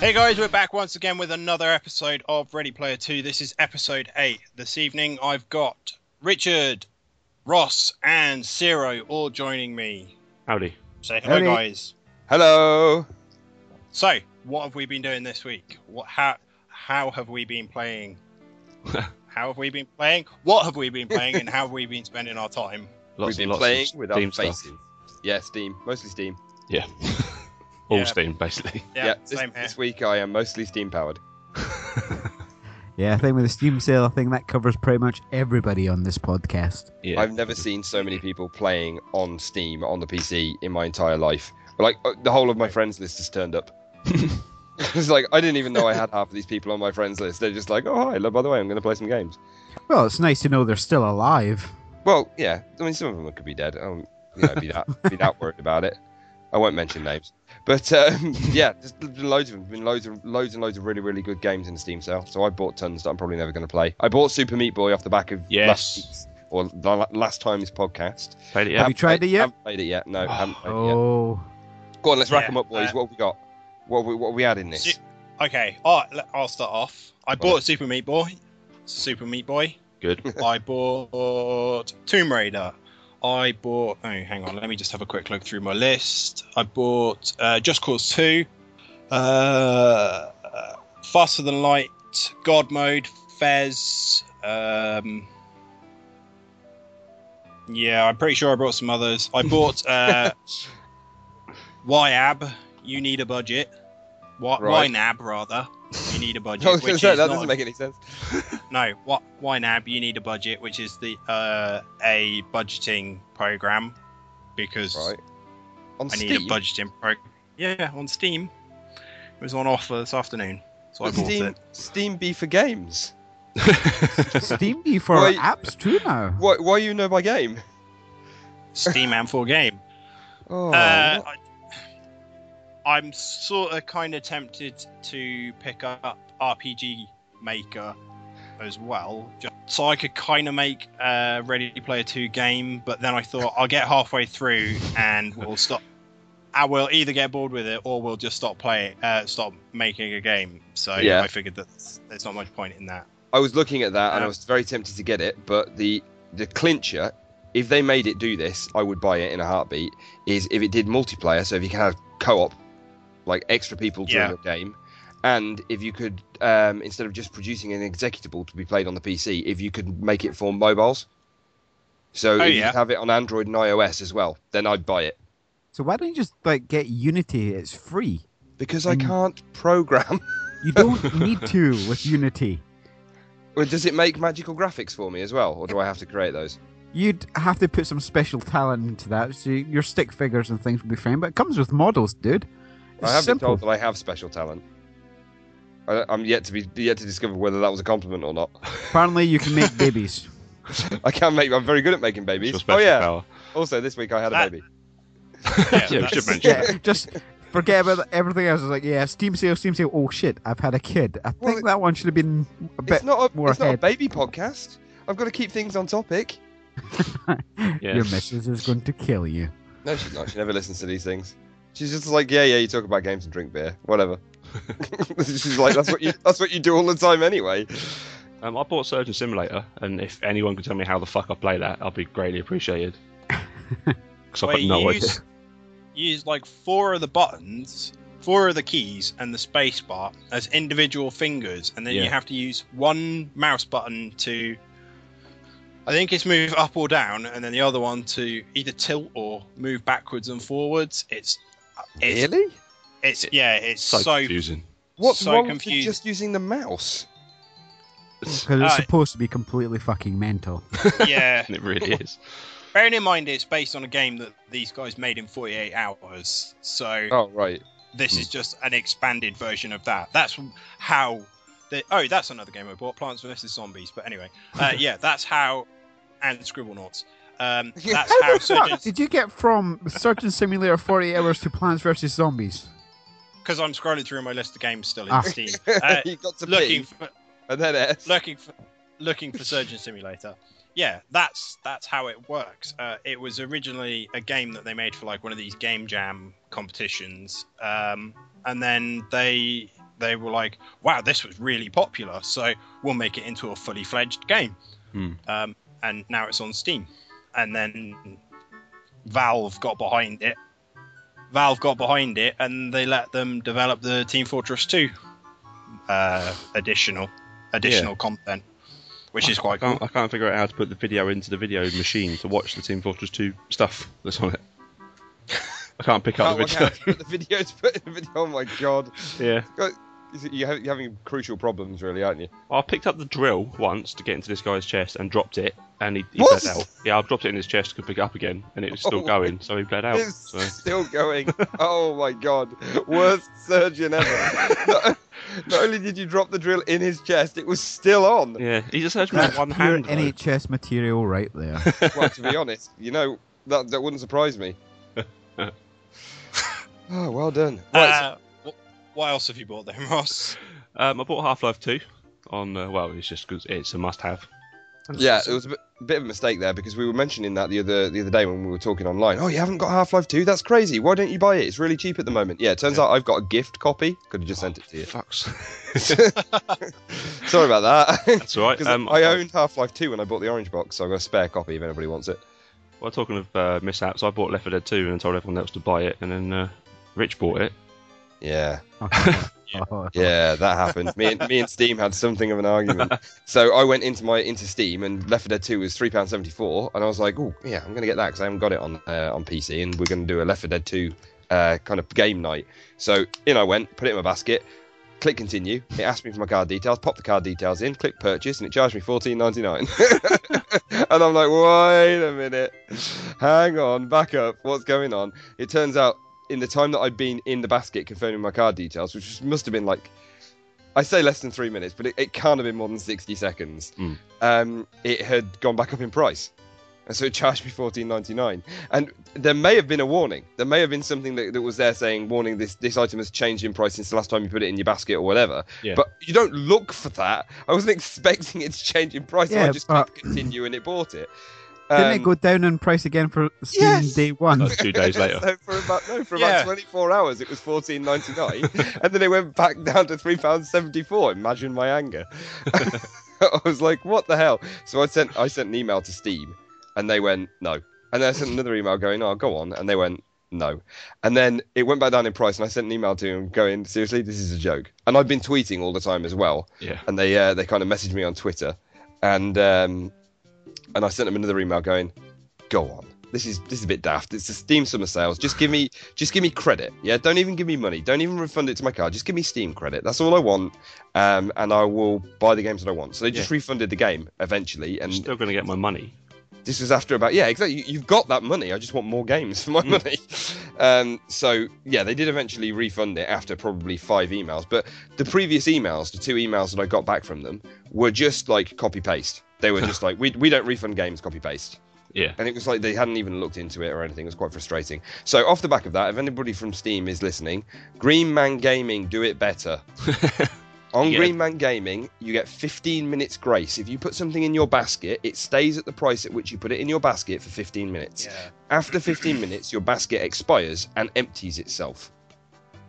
Hey guys, we're back once again with another episode of Ready Player 2. This is episode 8. This evening I've got Richard, Ross, and Zero all joining me. Howdy. Say hello, Howdy. guys. Hello. So, what have we been doing this week? What how how have we been playing? how have we been playing? What have we been playing and how have we been spending our time? Lots We've been lots playing of with Steam our stuff. faces. Yeah, Steam. Mostly Steam. Yeah. All Yeah. Steam, basically. Yeah, this, same here. this week I am mostly Steam powered. Yeah, I think with the Steam sale, I think that covers pretty much everybody on this podcast. Yeah. I've never seen so many people playing on Steam on the PC in my entire life. Like uh, the whole of my friends list has turned up. it's like I didn't even know I had half of these people on my friends list. They're just like, oh hi, by the way, I'm going to play some games. Well, it's nice to know they're still alive. Well, yeah. I mean, some of them could be dead. I don't, you know, be that be that worried about it. I won't mention names, but um, yeah, there's loads of them. Been loads of loads and loads of really really good games in the Steam sale. So I bought tons that I'm probably never going to play. I bought Super Meat Boy off the back of Yes. last week's, or the la- last time's podcast. Played it, yeah. Have you tried it yet? Haven't played it yet. No, haven't played it yet. Oh, Go on, let's rack them up, boys. uh, what have we got? What have we, what have we had in this? Su- Okay, oh, le- I'll start off. I bought Super Meat Boy. Super Meat Boy. Good. I bought Tomb Raider. I bought. Oh, hang on. Let me just have a quick look through my list. I bought uh, Just Cause 2, uh, Faster Than Light, God Mode, Fez. Um, yeah, I'm pretty sure I brought some others. I bought uh, YAB. You need a budget. Y- Right. YNAB rather. You need a budget. I which is that not doesn't a- make any sense. no, what YNAB? You need a budget, which is the uh, a budgeting program, because Right. On I Steam. need a budgeting pro. Yeah, on Steam, it was on offer this afternoon, so I bought Steam, it. Steam be for games. Steam be for Wait. apps too now. Why? Why you know my game? Steam and full game. Oh, uh. I, I'm sort of kind of tempted to pick up RPG Maker as well, just so I could kind of make a Ready Player Two game. But then I thought I'll get halfway through and we'll stop. I will either get bored with it or we'll just stop playing, uh, stop making a game. So Yeah. I figured that there's not much point in that. I was looking at that and I Um, was very tempted to get it, but the the clincher, if they made it do this, I would buy it in a heartbeat. Is if it did multiplayer, so if you can have co-op, like extra people during Yeah. your game, and if you could, um, instead of just producing an executable to be played on the PC, if you could make it for mobiles. So Oh, if you yeah. could have it on Android and iOS as well, then I'd buy it So why don't you just like get Unity? It's free. because I Mm. can't program. You don't need to with Unity. Well, Does it make magical graphics for me as well, or do I have to create those? You'd have to put some special talent into that. So your stick figures and things would be fine, but it comes with models, dude. It's I have simple. been told that I have special talent. I, I'm yet to be yet to discover whether that was a compliment or not. Apparently, you can make babies. I can make. I'm very good at making babies. Oh yeah. power. Also, this week I had a baby. Yeah, Yeah, we should mention yeah, just forget about everything else. It's like, yeah, Steam sale, Steam sale. Oh shit, I've had a kid. I Well, think that one should have been a bit It's not a. more It's not a baby podcast. I've got to keep things on topic. Yeah. Your missus is going to kill you. No, she's not. She never listens to these things. She's just like, yeah, yeah. You talk about games and drink beer, whatever. she's like, that's what you. That's what you do all the time anyway. Um, I bought Surgeon Simulator, and if anyone can tell me how the fuck I play that, I'll be greatly appreciated. Because I've Wait, got no you idea. use, use like four of the buttons, four of the keys, and the space bar as individual fingers, and then Yeah. you have to use one mouse button to. I think it's move up or down, and then the other one to either tilt or move backwards and forwards. It's It's, Really? It's yeah. It's So, so, confusing. What's so wrong with just using the mouse? Because it's Uh, supposed to be completely fucking mental. yeah. It really is. Bearing in mind it's based on a game that these guys made in 48 hours, so Oh right. this is just an expanded version of that. That's how. The, oh, that's another game I bought, Plants vs Zombies. But anyway, uh, yeah, that's how. And Scribblenauts. Um, that's How how the fuck Surgeon. did you get from Surgeon Simulator 48 Hours to Plants vs Zombies? Because I'm scrolling through my list of games still in Ah. Steam, uh, you got to looking for and then S. looking for looking for Surgeon Simulator. Yeah, that's that's how it works. Uh, it was originally a game that they made for like one of these game jam competitions, um, and then they they were like, "Wow, this was really popular, so we'll make it into a fully fledged game." Hmm. Um, and now it's on Steam, and then Valve got behind it. Valve got behind it, and they let them develop the Team Fortress 2 uh, additional additional content, which is I quite can't, cool. I can't figure out how to put the video into the video machine to watch the Team Fortress 2 stuff that's on it. I can't pick up Can't the video. out put the videos put in the video. Oh my god. yeah. You're you're having crucial problems, really, aren't you? I picked up the drill once to get into this guy's chest and dropped it, and he, he What? bled out. Yeah, I dropped it in his chest, could pick it up again, and it was still Oh going, so he bled out. It's So. still going. oh my god. Worst surgeon ever. not, not only did you drop the drill in his chest, it was still on. Yeah, he just hurt me That's with one pure hand. though. NHS material right there. Well, to be honest, you know, that, that wouldn't surprise me. oh, well done. Right, Uh, wh- what else have you bought then, Ross? Um, I bought Half Life 2 on, uh, well, it's just because it's a must have. Yeah, it was a bit, bit of a mistake there because we were mentioning that the other the other day when we were talking online. Oh, you haven't got Half Life 2? That's crazy. Why don't you buy it? It's really cheap at the moment. Yeah, it turns out I've got a gift copy. Could have just sent it to you. Fucks. Sorry about that. That's all right. 'Cause Um, I owned Half Life 2 when I bought the orange box, so I've got a spare copy if anybody wants it. Well, talking of uh, mishaps, I bought Left 4 Dead 2 and told everyone else to buy it, and then uh, Rich bought it. Yeah, Oh, yeah, that happened. me and me and Steam had something of an argument. so I went into my into Steam, and Left 4 Dead 2 was three pound seventy four, and I was like, oh yeah, I'm gonna get that because I haven't got it on uh, on PC, and we're gonna do a Left 4 Dead 2 uh, kind of game night. So in I went, put it in my basket. Click continue. It asked me for my card details. Pop the card details in. Click purchase, and it charged me fourteen ninety nine. and I'm like, wait a minute, hang on, back up. What's going on? It turns out in the time that I'd been in the basket confirming my card details, which must have been like, I say less than three minutes, but it, it can't have been more than 60 seconds, Mm. um, it had gone back up in price. And so it charged me fourteen ninety nine. And there may have been a warning. There may have been something that, that was there saying, warning, this, this item has changed in price since the last time you put it in your basket or whatever. Yeah. But you don't look for that. I wasn't expecting it to change in price, so I just but- clicked continue and it bought it. Didn't Um, it go down in price again for Steam Yes. day one? Like two days later. so for about no, for Yeah. about twenty four hours it was fourteen ninety nine, and then it went back down to three pounds seventy four. Imagine my anger. I was like, what the hell? So I sent I sent an email to Steam, and they went no, and then I sent another email going, oh, go on, and they went no, and then it went back down in price, and I sent an email to them going, seriously, this is a joke, and I've been tweeting all the time as well, Yeah. and they uh, they kind of messaged me on Twitter, and um, and I sent them another email going, "Go on, this is this is a bit daft. It's the Steam summer sales. Just give me just give me credit. Yeah, don't even give me money. Don't even refund it to my card. Just give me Steam credit. That's all I want, um, and I will buy the games that I want." So they just Yeah. refunded the game eventually, I'm and still going to get my money. this was after about yeah exactly you, you've got that money i just want more games for my money um, so yeah they did eventually refund it after probably five emails but the previous emails the two emails that i got back from them were just like copy paste they were just like we, we don't refund games copy paste Yeah. and it was like they hadn't even looked into it or anything it was quite frustrating so off the back of that if anybody from steam is listening green man gaming do it better on Yeah. Green Man Gaming, you get 15 minutes grace. If you put something in your basket, it stays at the price at which you put it in your basket for 15 minutes. Yeah. After 15 minutes, your basket expires and empties itself.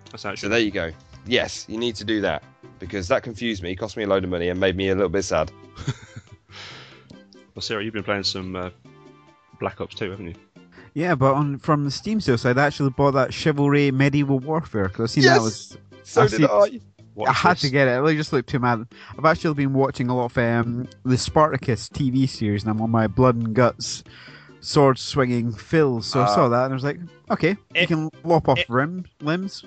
That's how it So there you go. Yes, you need to do that because that confused me, cost me a load of money, and made me a little bit sad. Well, Sarah, you've been playing some uh, Black Ops 2, haven't you? Yeah, but on from the Steam sale side, I actually bought that Chivalry Medieval Warfare because I seen that Yes! was. So I did see- I. What I had this? to get it. It just looked too mad. I've actually been watching a lot of um, the Spartacus TV series, and I'm on my blood and guts sword swinging fill, so I Ah. saw that and I was like, okay, you can lop off if- rim, limbs.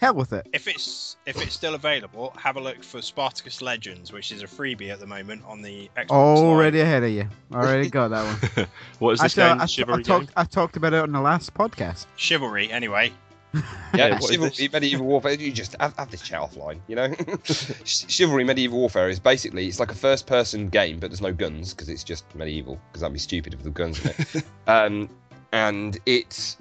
Hell with it. If it's if it's still available, have a look for Spartacus Legends, which is a freebie at the moment on the Xbox. Already Live. ahead of you. Already got that one. What is this Actually, game? I, I, Chivalry I talked, game? I talked about it on the last podcast. Chivalry, anyway. Yeah, Yeah, chivalry, medieval warfare. You just have, have this chat offline, you know. chivalry, medieval warfare is basically it's like a first-person game, but there's no guns because it's just medieval. Because that'd be stupid if there were guns in it. um, and it's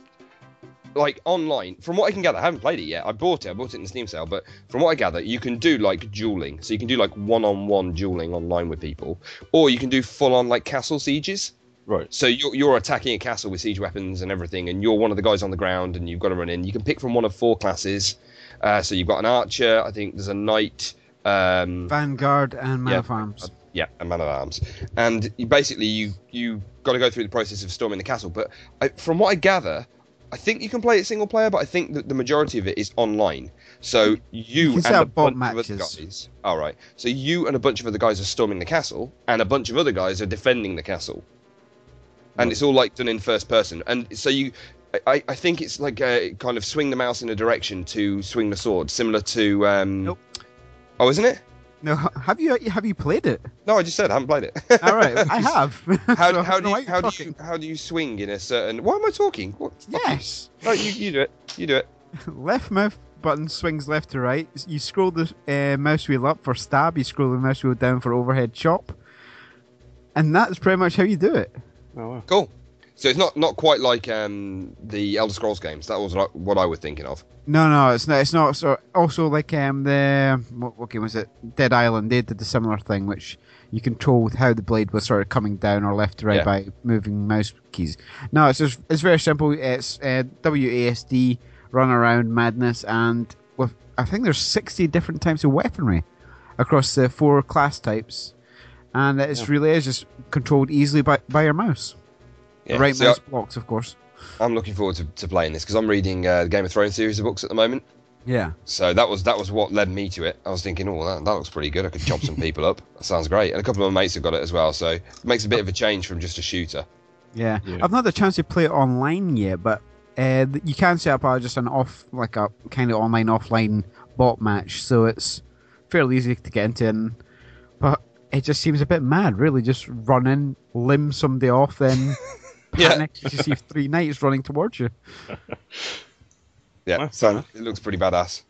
like online. From what I can gather, I haven't played it yet. I bought it. I bought it in the Steam sale, but from what I gather, you can do like dueling. So you can do like one-on-one dueling online with people, or you can do full-on like castle sieges. Right. So you're, you're attacking a castle with siege weapons and everything, and you're one of the guys on the ground, and you've got to run in. You can pick from one of four classes. Uh, so you've got an archer. I think there's a knight. Um, Vanguard and Man Yeah, of Arms. yeah, a man at arms, and you, basically you you got to go through the process of storming the castle. But I, from what I gather, I think you can play it single player, but I think that the majority of it is online. So you, and a bunch of other guys. All right. So you and a bunch of other guys are storming the castle, and a bunch of other guys are defending the castle. And it's all like done in first person, and so you. I, I think it's like uh kind of swing the mouse in a direction to swing the sword, similar to. Um, Nope. Oh, isn't it? No, have you have you played it? No, I just said I haven't played it. All right, I have. How, So how don't you how you're do you how do you swing in a certain? Why am I talking? What? Yes. No, you, you do it. You do it. left mouse button swings left to right. You scroll the uh, mouse wheel up for stab. You scroll the mouse wheel down for overhead chop. And that's pretty much how you do it. Oh, wow. Cool. So it's not not quite like um, the Elder Scrolls games. That was what what I was thinking of. No, no, it's not. It's not. So also like um the what, what game was it? Dead Island. They did the similar thing, which you control with how the blade was sort of coming down or left to right Yeah. by moving mouse keys. No, it's just it's very simple. It's uh, WASD run around madness, and with I think there's 60 different types of weaponry across the four class types, and it's really is just controlled easily by by your mouse. Yeah. right so mouse blocks, of course. I'm looking forward to, to playing this because I'm reading uh, the Game of Thrones series of books at the moment. Yeah. So that was that was what led me to it. I was thinking, oh, that, that looks pretty good. I could chop some people up. That sounds great. And a couple of my mates have got it as well. So it makes a bit of a change from just a shooter. Yeah. Yeah. I've not had a chance to play it online yet, but uh, you can set up uh, just an off, like a kind of online offline bot match, so it's fairly easy to get into. And, but it just seems a bit mad, really. Just running, in, limb somebody off, then Yeah. as you see three knights running towards you. Yeah. Well, so enough. it looks pretty badass.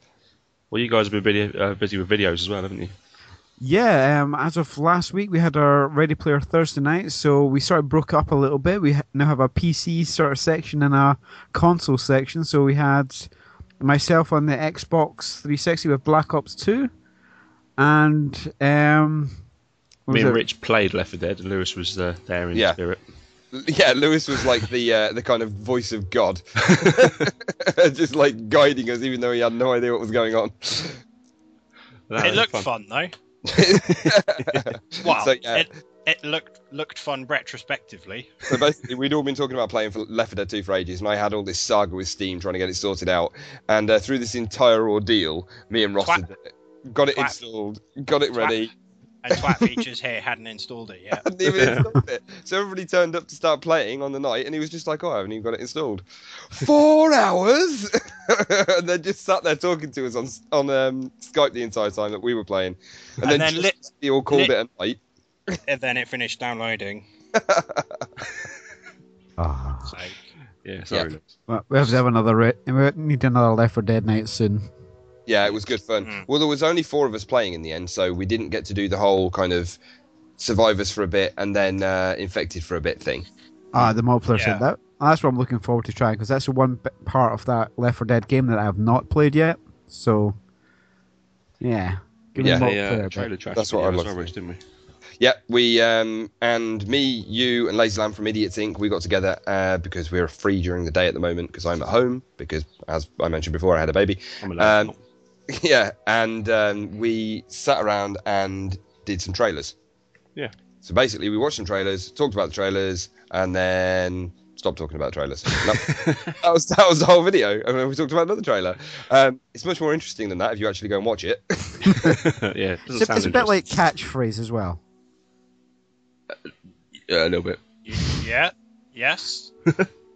Well, you guys have been video, uh, busy with videos as well, haven't you? Yeah, um, as of last week, we had our Ready Player Thursday night, so we sort of broke up a little bit. We ha- now have a PC sort of section and a console section. So we had myself on the Xbox 360 with Black Ops 2, and um, Me and it? Rich played Left 4 Dead, and Lewis was uh, there in Yeah. spirit. Yeah, Lewis was like the uh, the kind of voice of God, just like guiding us, even though he had no idea what was going on. That it was looked fun, though. Well, so, yeah. it, it looked looked fun retrospectively. So basically, we'd all been talking about playing for Left 4 Dead 2 for ages, and I had all this saga with Steam trying to get it sorted out. And uh, through this entire ordeal, me and Ross Twat. had got it Twat. installed, got it Twat. ready, And Twat Features here hadn't installed it yet. hadn't even installed it. So everybody turned up to start playing on the night, and he was just like, "Oh, I haven't even got it installed." Four hours, and they just sat there talking to us on on um, Skype the entire time that we were playing, and, And then, then just lit- they all called lit- it a night. and then it finished downloading. Ah. So Yeah, sorry. Yeah. Well, we have to have another. Re- we need another Left 4 Dead night soon. Yeah, it was good fun. Mm. Well, there was only four of us playing in the end, so we didn't get to do the whole kind of survivors for a bit and then uh, infected for a bit thing. Ah, the multiplayer Yeah. that. That's what I'm looking forward to trying because that's the one part of that Left 4 Dead game that I have not played yet. So, yeah. Give me Yeah, the The multiplayer bit. trailer track That's what I'm as well, looking Rich, didn't we? Yeah, we um, and me, you, and Lazy Lamb from Idiots Inc. We got together uh, because we're free during the day at the moment because I'm at home because, as I mentioned before, I had a baby. I'm allowed. Um, yeah, and um, we sat around and did some trailers. Yeah. So basically, we watched some trailers, talked about the trailers, and then stopped talking about trailers. No, that was that was the whole video, and then we talked about another trailer. Um, it's much more interesting than that if you actually go and watch it. yeah, it doesn't It's, a- sound it's a bit like catchphrase as well. Yeah, a little bit. yeah, Yes.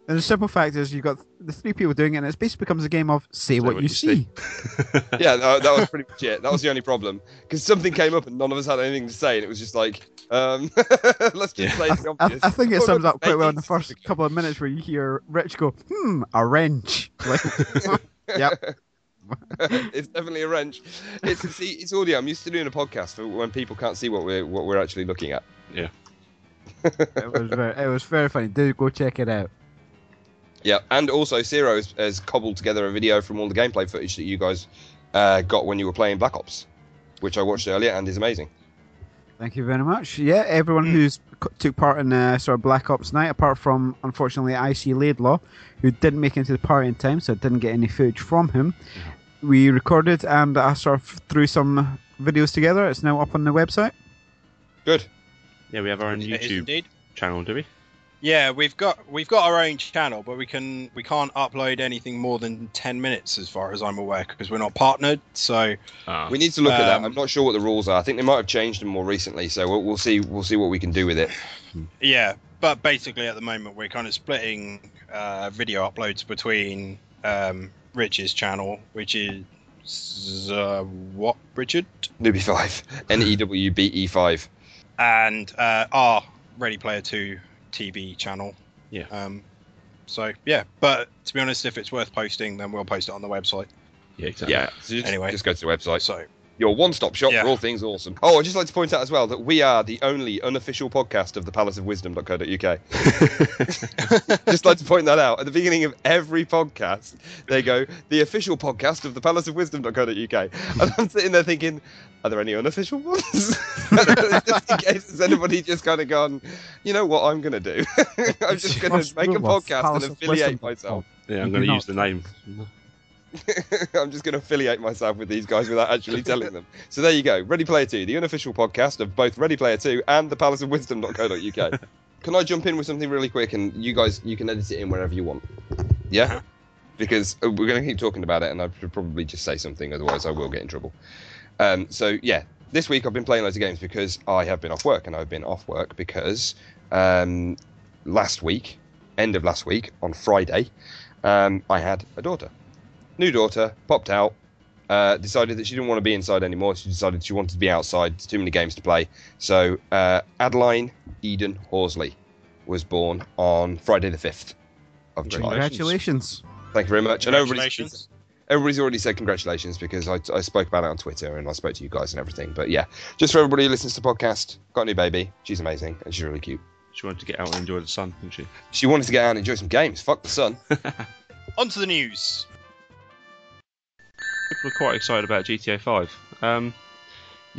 And the simple fact is, you've got the three people doing it, and it basically becomes a game of say, what, you see. yeah, that, that was pretty much it. That was the only problem because something came up and none of us had anything to say, and it was just like, um, let's just Yeah. say I, the I, obvious. I think it sums up quite well in the first couple of minutes where you hear Rich go, "Hmm, a wrench." Like, yep. it's definitely a wrench. It's see, it's audio. I'm used to doing a podcast for when people can't see what we're what we're actually looking at. Yeah. it was very, it was very funny. Do go check it out. Yeah, and also Zero has, has cobbled together a video from all the gameplay footage that you guys uh, got when you were playing Black Ops, which I watched earlier and is amazing. Thank you very much. Yeah, everyone who's took part in uh, sort of Black Ops night, apart from unfortunately IC Laidlaw, who didn't make it into the party in time, so I didn't get any footage from him. We recorded and I sort of threw some videos together. It's now up on the website. Good. Yeah, we have our own YouTube channel, do we? Yeah, we've got we've got our own channel, but we can we can't upload anything more than ten minutes, as far as I'm aware, because we're not partnered. So Ah, We need to look at that. Um, I'm not sure what the rules are. I think they might have changed them more recently, so we'll, we'll see. We'll see what we can do with it. yeah, but basically at the moment we're kind of splitting uh, video uploads between um, Rich's channel, which is uh, what Richard, Newbie five, N E W B E five. and uh, our Ready Player Two TV channel. Yeah. Um, so yeah, but to be honest, if it's worth posting, then we'll post it on the website. yeah, exactly. Yeah. So just, Anyway. just go to the website. So Your one-stop shop Yeah. for all things awesome. Oh, I'd just like to point out as well that we are the only unofficial podcast of the Palace of Wisdom.co.uk. just like to point that out. At the beginning of every podcast, they go, the official podcast of the Palace of Wisdom.co.uk. And I'm sitting there thinking, are there any unofficial ones? just in case there's anybody just kind of gone, you know what I'm going to do? I'm just going to make a podcast Palace and affiliate myself. Yeah, I'm going to use the name. I'm just going to affiliate myself with these guys without actually telling them. So there you go. Ready Player 2, the unofficial podcast of both Ready Player 2 and the Palace of Wisdom.co.uk. can I jump in with something really quick and you guys, you can edit it in wherever you want? Yeah? Because uh, we're going to keep talking about it and I should probably just say something, otherwise I will get in trouble. Um, so yeah, this week I've been playing loads of games because I have been off work and I've been off work because um, last week, end of last week, on Friday, um, I had a daughter new daughter popped out uh, decided that she didn't want to be inside anymore. She decided she wanted to be outside. It's too many games to play. So uh, adeline eden horsley was born on friday the 5th of july. Congratulations. thank you very much. And everybody's, everybody's already said congratulations because I, I spoke about it on twitter and i spoke to you guys and everything. But yeah just for everybody who listens to the podcast got a new baby. She's amazing and she's really cute. She wanted to get out and enjoy the sun, didn't she? she wanted to get out and enjoy some games. Fuck the sun. On to the news. People are quite excited about GTA 5. Um,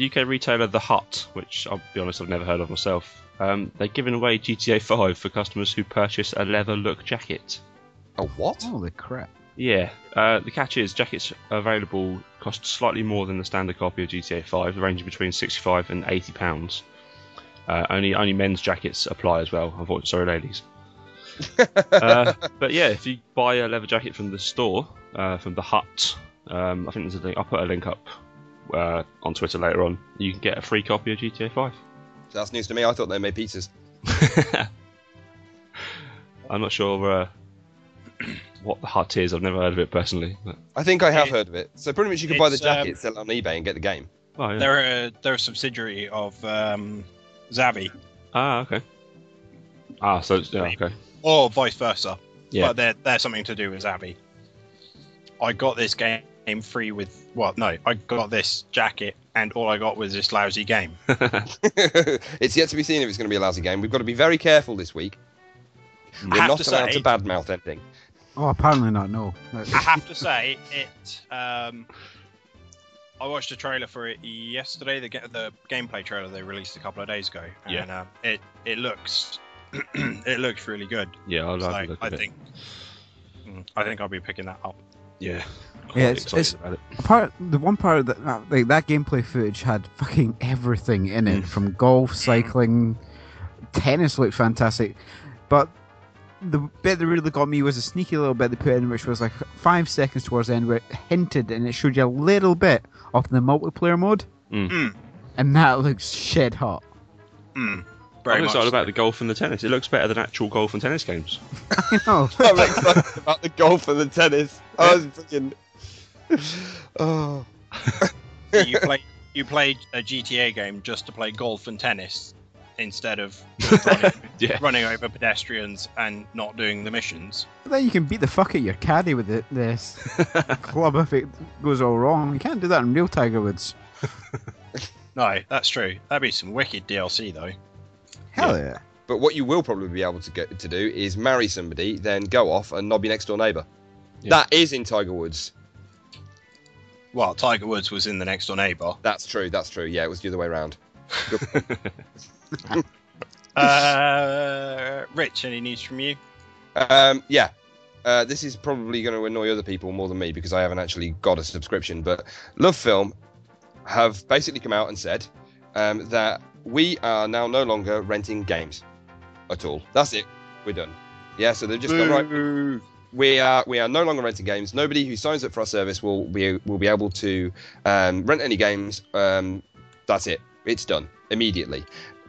UK retailer The Hut, which I'll be honest, I've never heard of myself. Um, they're giving away GTA 5 for customers who purchase a leather look jacket. a what Holy crap. Yeah, uh, the catch is jackets available cost slightly more than the standard copy of GTA 5, ranging between 65 and 80 pounds. Uh, only only men's jackets apply as well. Unfortunately, sorry, ladies. uh, but yeah, if you buy a leather jacket from the store, uh, from the Hut, um, I think there's a link. I'll put a link up uh, on Twitter later on. You can get a free copy of GTA 5. that's news to me i thought they made pizzas I'm not sure uh, what the Hut is. I've never heard of it personally. But, I think I have It- heard of it. So pretty much you can buy the it's, um, jacket, sell it on eBay, and get the game. oh, yeah. They're a, they're a subsidiary of um, Zavvi, Ah, okay. Ah, so it's, yeah, okay. or vice versa. Yeah. But they're, they're something to do with Zavvi. I got this game free with well, no, I got this jacket, and all I got was this lousy game. it's yet to be seen if it's going to be a lousy game. We've got to be very careful this week. We're have not to allowed say- to badmouth anything. Oh, apparently not. No. I have to say it. Um, I watched a trailer for it yesterday. The the gameplay trailer they released a couple of days ago, Yeah. and um, it it looks it looks really good. Yeah, I'll So have a look I at it. think mm, I think I'll be picking that up. Yeah. Yeah, it's- it's- about it. part the one part that like that gameplay footage had fucking everything in it Mm. from golf cycling tennis looked fantastic but the bit that really got me was a sneaky little bit they put in which was like five seconds towards the end where it hinted and it showed you a little bit of the multiplayer mode Mm. Mm. and that looks shit hot Mm. Very I'm much excited so. about the golf and the tennis. It looks better than actual golf and tennis games. I know. I'm excited about the golf and the tennis. I was freaking. Oh. you play you play a GTA game just to play golf and tennis instead of running, Yeah. running over pedestrians and not doing the missions. But then you can beat the fuck out of your caddy with it, this club if it goes all wrong. You can't do that in real Tiger Woods. No, that's true. That'd be some wicked DLC though. Hell yeah. But what you will probably be able to get to do is marry somebody, then go off and knob your next door neighbour. Yeah. That is in Tiger Woods. Well, Tiger Woods was in the next door neighbor. That's true. That's true. Yeah, it was the other way around. Uh, Rich, any news from you? Um, yeah. Uh, this is probably going to annoy other people more than me because I haven't actually got a subscription. But Love Film have basically come out and said um, that we are now no longer renting games at all. That's it. We're done. Yeah. So they've just gone right. We are we are no longer renting games. Nobody who signs up for our service will be will be able to um, rent any games. Um, that's it. It's done immediately.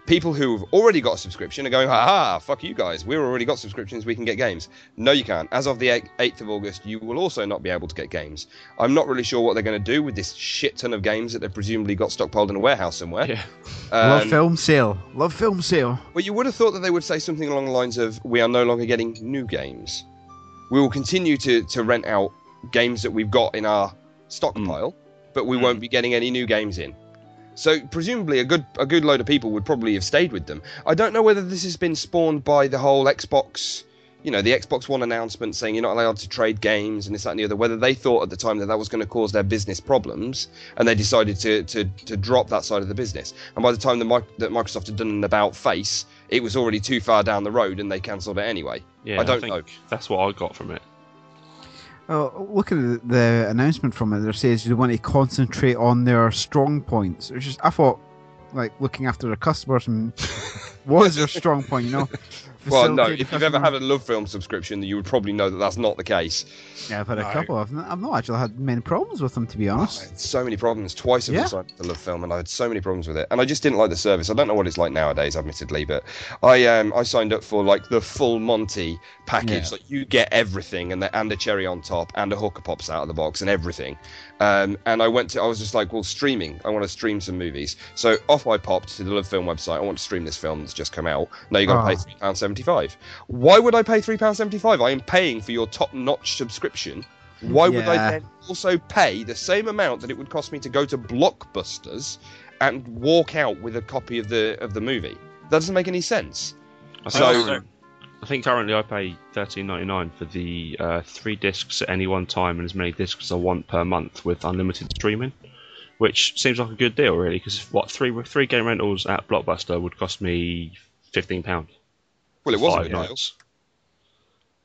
People who've already got a subscription are going, ha ha, fuck you guys. We've already got subscriptions. We can get games. No, you can't. As of the 8th of August, you will also not be able to get games. I'm not really sure what they're going to do with this shit ton of games that they've presumably got stockpiled in a warehouse somewhere. Yeah. Love Um, film sale. Love film sale. well, you would have thought that they would say something along the lines of, "We are no longer getting new games. We will continue to to rent out games that we've got in our stockpile, but we Mm. won't be getting any new games in." So presumably, a good a good load of people would probably have stayed with them. I don't know whether this has been spawned by the whole Xbox, you know, the Xbox One announcement saying you're not allowed to trade games and this that and the other. Whether they thought at the time that that was going to cause their business problems, and they decided to to to drop that side of the business. And by the time that Microsoft had done an about face, it was already too far down the road, and they cancelled it anyway. Yeah, I don't think know. That's what I got from it. Oh, look at the, the announcement from it. There says they want to concentrate on their strong points. Which is, I thought, like looking after their customers and was their strong point. You know. Well, no. If you've ever had a love film subscription, you would probably know that that's not the case. yeah, I've had a couple. I've not, I've not actually had many problems with them to be honest. had so many problems. Twice I've Yeah. been signed up Love Film, and I had so many problems with it. And I just didn't like the service. I don't know what it's like nowadays, admittedly, but I um I signed up for like the full Monty package. Yeah. Like you get everything, and the, and a cherry on top, and a hooker pops out of the box, and everything. Um, and I went to, I was just like, well, streaming. I want to stream some movies. So off I popped to the Love Film website. I want to stream this film that's just come out. No, you got to Ah. pay three pounds seventy five. Why would I pay three pounds seventy five? I am paying for your top notch subscription. Why would I then also pay the same amount that it would cost me to go to Blockbusters and walk out with a copy of the of the movie? That doesn't make any sense. So- think, currently- I think currently I pay thirteen ninety nine for the uh, three discs at any one time and as many discs as I want per month with unlimited streaming, which seems like a good deal really. Because what three three game rentals at Blockbuster would cost me fifteen pounds. Well, it was a five good deal. nights.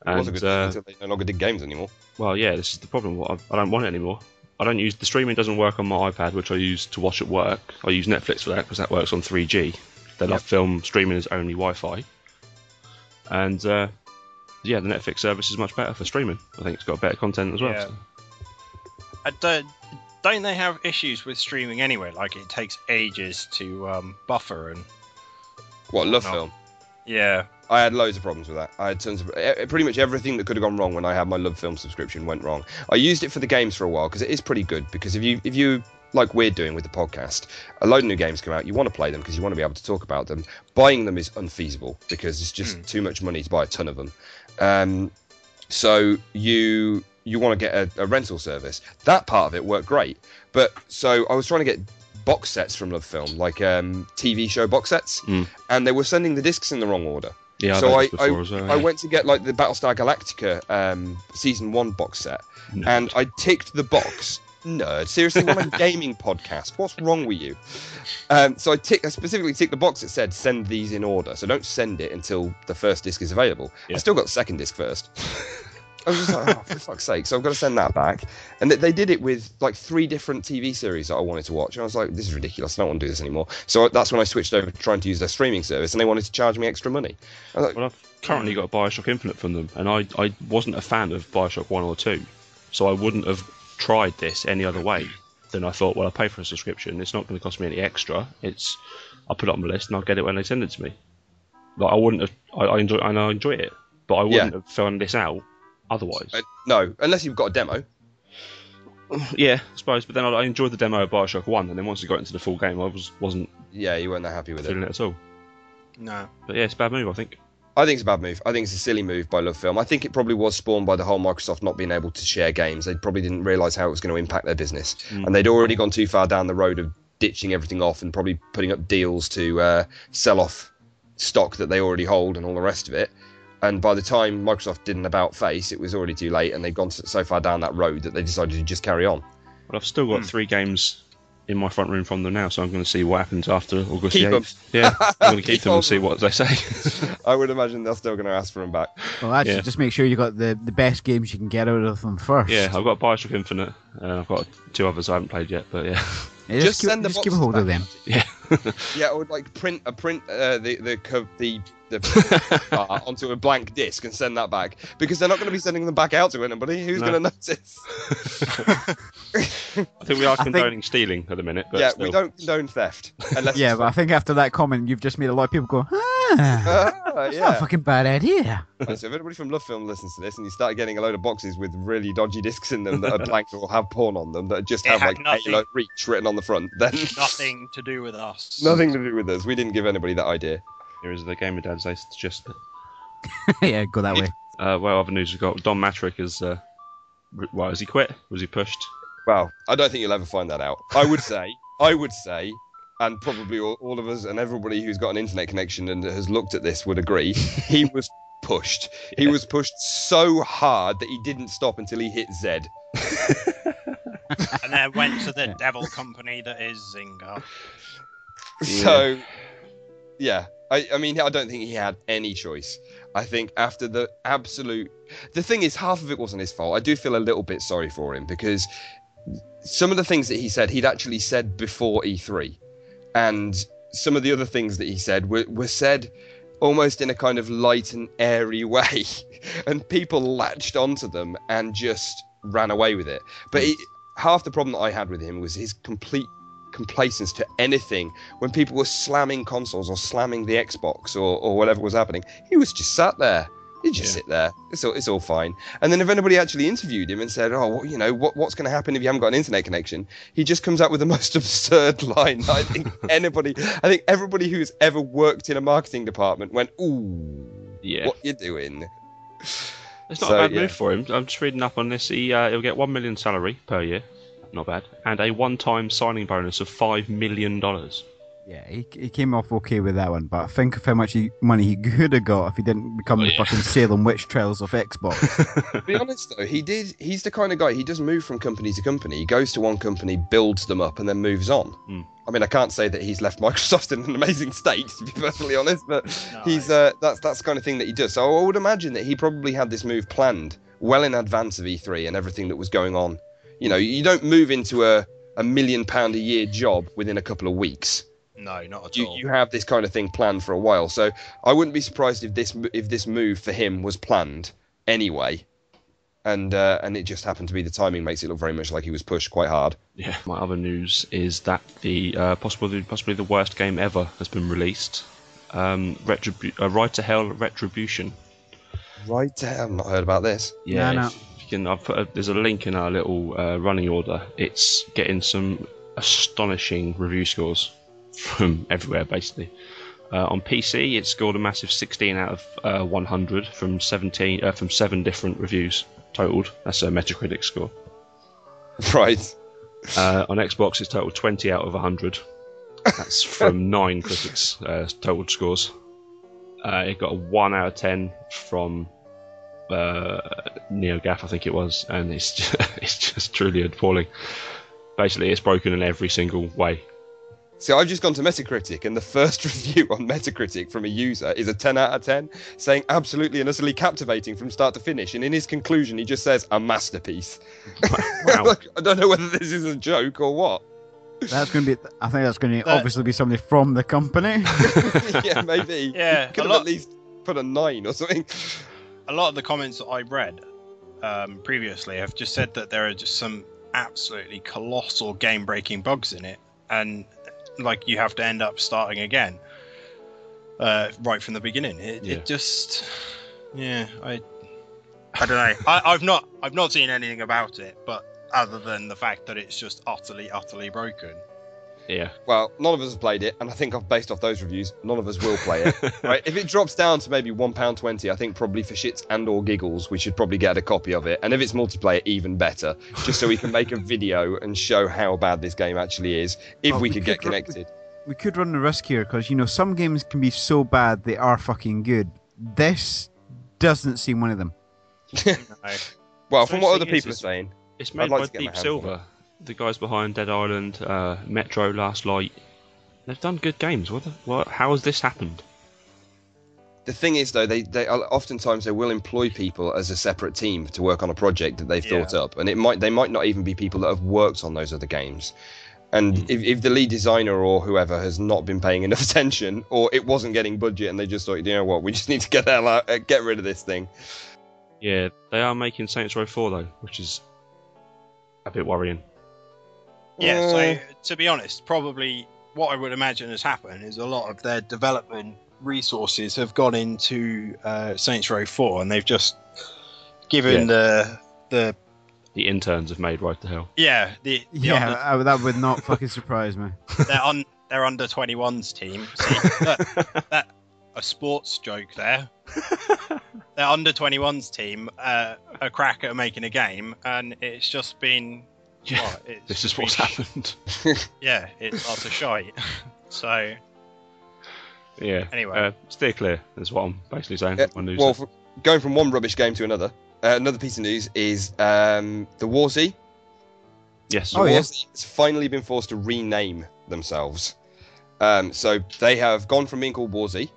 It was a And good uh, they no longer did games anymore. well, yeah, this is the problem. I, I don't want it anymore. I don't use the streaming doesn't work on my iPad, which I use to watch at work. I use Netflix for that because that works on 3G. They love film streaming is only Wi-Fi, and uh, yeah, the Netflix service is much better for streaming. I think it's got better content as well. Yeah. so- Uh, don't, don't they have issues with streaming anyway? Like it takes ages to um, buffer and What Love no. Film? yeah. I had loads of problems with that. I had tons of pretty much everything that could have gone wrong when I had my Love Film subscription went wrong. I used it for the games for a while because it is pretty good. Because if you if you like we're doing with the podcast, a load of new games come out, you want to play them because you want to be able to talk about them. Buying them is unfeasible because it's just too much money to buy a ton of them. Um, so you you want to get a, a rental service. That part of it worked great, but so I was trying to get box sets from Love Film, like um, TV show box sets, Mm. and they were sending the discs in the wrong order. Yeah, so I, I, well, I went to get like the Battlestar Galactica um, season one box set, No. and I ticked the box. Nerd, seriously, we're on a gaming podcast. What's wrong with you? Um, so I tick, I specifically ticked the box that said send these in order. So don't send it until the first disc is available. I Yeah. still got the second disc first. I was just like, oh, for fuck's sake. So I've got to send that back. And they- they did it with like three different TV series that I wanted to watch. And I was like, this is ridiculous. I don't want to do this anymore. So that's when I switched over to trying to use their streaming service and they wanted to charge me extra money. I was like, Well, I've currently got a Bioshock Infinite from them, and I, I wasn't a fan of Bioshock 1 or 2, so I wouldn't have tried this any other way. Then I thought, well, I'll pay for a subscription. It's not going to cost me any extra. It's I'll put it on my list and I'll get it when they send it to me. Like I wouldn't have. I, I enjoy and I enjoy it, but I wouldn't have found this out otherwise. Uh, no, unless you've got a demo. yeah, I suppose. But then I, I enjoyed the demo of Bioshock One, and then once we got into the full game, I was wasn't Yeah, you weren't that happy with it. feeling it at all. No. But yeah, it's a bad move, I think. I think it's a bad move. I think it's a silly move by LoveFilm. I think it probably was spawned by the whole Microsoft not being able to share games. They probably didn't realise how it was going to impact their business, and they'd already gone too far down the road of ditching everything off and probably putting up deals to uh, sell off stock that they already hold and all the rest of it. And by the time Microsoft did an about face, it was already too late, and they'd gone so far down that road that they decided to just carry on. But I've still got three games in my front room from them now, so I'm going to see what happens after August Keep the 'em. 8th. Yeah, I'm going to keep Keep them and see what they say. I would imagine they're still going to ask for them back. Well, actually, Yeah. just make sure you got the, the best games you can get out of them first. yeah, I've got Bioshock Infinite, and I've got two others I haven't played yet, but yeah. Yeah, Just keep, send the just keep a boxes hold of them. Yeah. Yeah, or like print a print uh, the the co- the the onto a blank disc and send that back because they're not going to be sending them back out to anybody. Who's No. going to notice? I think we are I think- condoning stealing at the minute, but yeah, still. we don't condone theft unless Yeah, it's but I think after that comment, you've just made a lot of people go, ah, Ah, that's not a fucking bad idea. Right, so if anybody from Love Film listens to this and you start getting a load of boxes with really dodgy discs in them that are blank or have porn on them that just It have had like nothing- Halo Reach written on the front, then Nothing to do with us. nothing to do with us. We didn't give anybody that idea. Here is the game of Dads. They suggest yeah, go that way. Uh, well, other news we've got Don Mattrick is. Uh, re- well, has he quit? Was he pushed? Well, I don't think you'll ever find that out. I would say, I would say, and probably all, all of us and everybody who's got an internet connection and has looked at this would agree, he was pushed. He was pushed so hard that he didn't stop until he hit Z. And then went to the devil company that is Zynga. So, yeah, I, I mean, I don't think he had any choice. I think after the absolute, the thing is, half of it wasn't his fault. I do feel a little bit sorry for him because some of the things that he said, he'd actually said before E3, and some of the other things that he said were, were said almost in a kind of light and airy way, and people latched onto them and just ran away with it. But he, half the problem that I had with him was his complete complacence to anything when people were slamming consoles or slamming the Xbox or, or whatever was happening, he was just sat there. He'd just Yeah. sit there. It's all, it's all fine. And then if anybody actually interviewed him and said, "Oh, well, you know, what, what's going to happen if you haven't got an internet connection?" He just comes out with the most absurd line. I think anybody, I think everybody who's ever worked in a marketing department went, "Ooh, Yeah. what you doing?" It's not So, a bad yeah. move for him. I'm just reading up on this. He, uh, he'll get one million salary per year, not bad, and a one-time signing bonus of five million dollars. Yeah, he, he came off okay with that one, but think of how much he, money he could have got if he didn't become Oh, the yeah. fucking Salem witch trials of Xbox. to be honest though, he did. He's the kind of guy. He does move from company to company. He goes to one company, builds them up, and then moves on. Hmm. I mean, I can't say that he's left Microsoft in an amazing state, to be perfectly honest, but No, he's uh, that's that's the kind of thing that he does. So I would imagine that he probably had this move planned well in advance of E3 and everything that was going on. You know, you don't move into a a million pound a year job within a couple of weeks No, not at you, all. you have this kind of thing planned for a while. So I wouldn't be surprised if this if this move for him was planned anyway, and uh, and it just happened to be the timing makes it look very much like he was pushed quite hard. Yeah. My other news is that the uh, possibly possibly the worst game ever has been released. Um, Retribu- uh, Ride to Hell Retribution. Right, I've not heard about this. Yeah, No, no. if you can. I've put a, there's a link in our little uh, running order. It's getting some astonishing review scores from everywhere, basically. Uh, on PC, it scored a massive 16 out of uh, 100 from 17 uh, from seven different reviews totaled. That's a Metacritic score. Right. Uh, on Xbox, it's totaled 20 out of 100. That's from nine critics' uh, totaled scores. Uh, it got a 1 out of 10 from uh, NeoGaf, I think it was, and it's just, it's just truly appalling. Basically, it's broken in every single way. So I've just gone to Metacritic, and the first review on Metacritic from a user is a 10 out of 10, saying absolutely and utterly captivating from start to finish. And in his conclusion, he just says a masterpiece. Wow. Like, I don't know whether this is a joke or what. That's going to be. I think that's going to That- obviously be somebody from the company. yeah, maybe. Yeah, Could have lot- at least put a nine or something. a lot of the comments that I read um, previously have just said that there are just some absolutely colossal game breaking bugs in it, and like you have to end up starting again. uh, right from the beginning. It, Yeah. it just, yeah, I, I don't know. I, I've not, I've not seen anything about it, but other than the fact that it's just utterly, utterly broken. Yeah. Well, none of us have played it, and I think I've based off those reviews, none of us will play it. right? If it drops down to maybe one pound twenty, I think probably for shits and or giggles, we should probably get a copy of it. And if it's multiplayer, even better, just so we can make a video and show how bad this game actually is, if Oh, we we could get could connected. We could run the risk here because you know some games can be so bad they are fucking good. This doesn't seem one of them. No. Well, from what thing other is, people are saying, It's made like by to get Deep hands on Silver, the guys behind Dead Island, uh, Metro, Last Light. They've done good games. What? The, what? How has this happened? the thing is though, they they oftentimes they will employ people as a separate team to work on a project that they've Yeah. thought up, and it might they might not even be people that have worked on those other games. And Mm. if, if the lead designer or whoever has not been paying enough attention, or it wasn't getting budget, and they just thought, you know what, we just need to get the hell out, uh, get rid of this thing. Yeah, they are making Saints Row 4 though, which is a bit worrying. Yeah, Uh, so to be honest, probably what I would imagine has happened is a lot of their development resources have gone into uh, Saints Row 4 and they've just given the the The interns have made Ride to Hell. yeah the, the Yeah, under, I- that would not fucking surprise me. their un, their under 21s team see that, that a sports joke there their under 21s team uh, a crack at making a game and it's just been Yeah, what, it's this is just been what's sh- happened. yeah it's utter shite so yeah. Anyway. uh, steer clear. Is what I'm basically saying. Yeah, news. well, f going from one rubbish game to another, uh, another piece of news is um, the War Z. yes. Oh, yeah. War Z has finally been forced to rename themselves. Um, so they have gone from being called War Z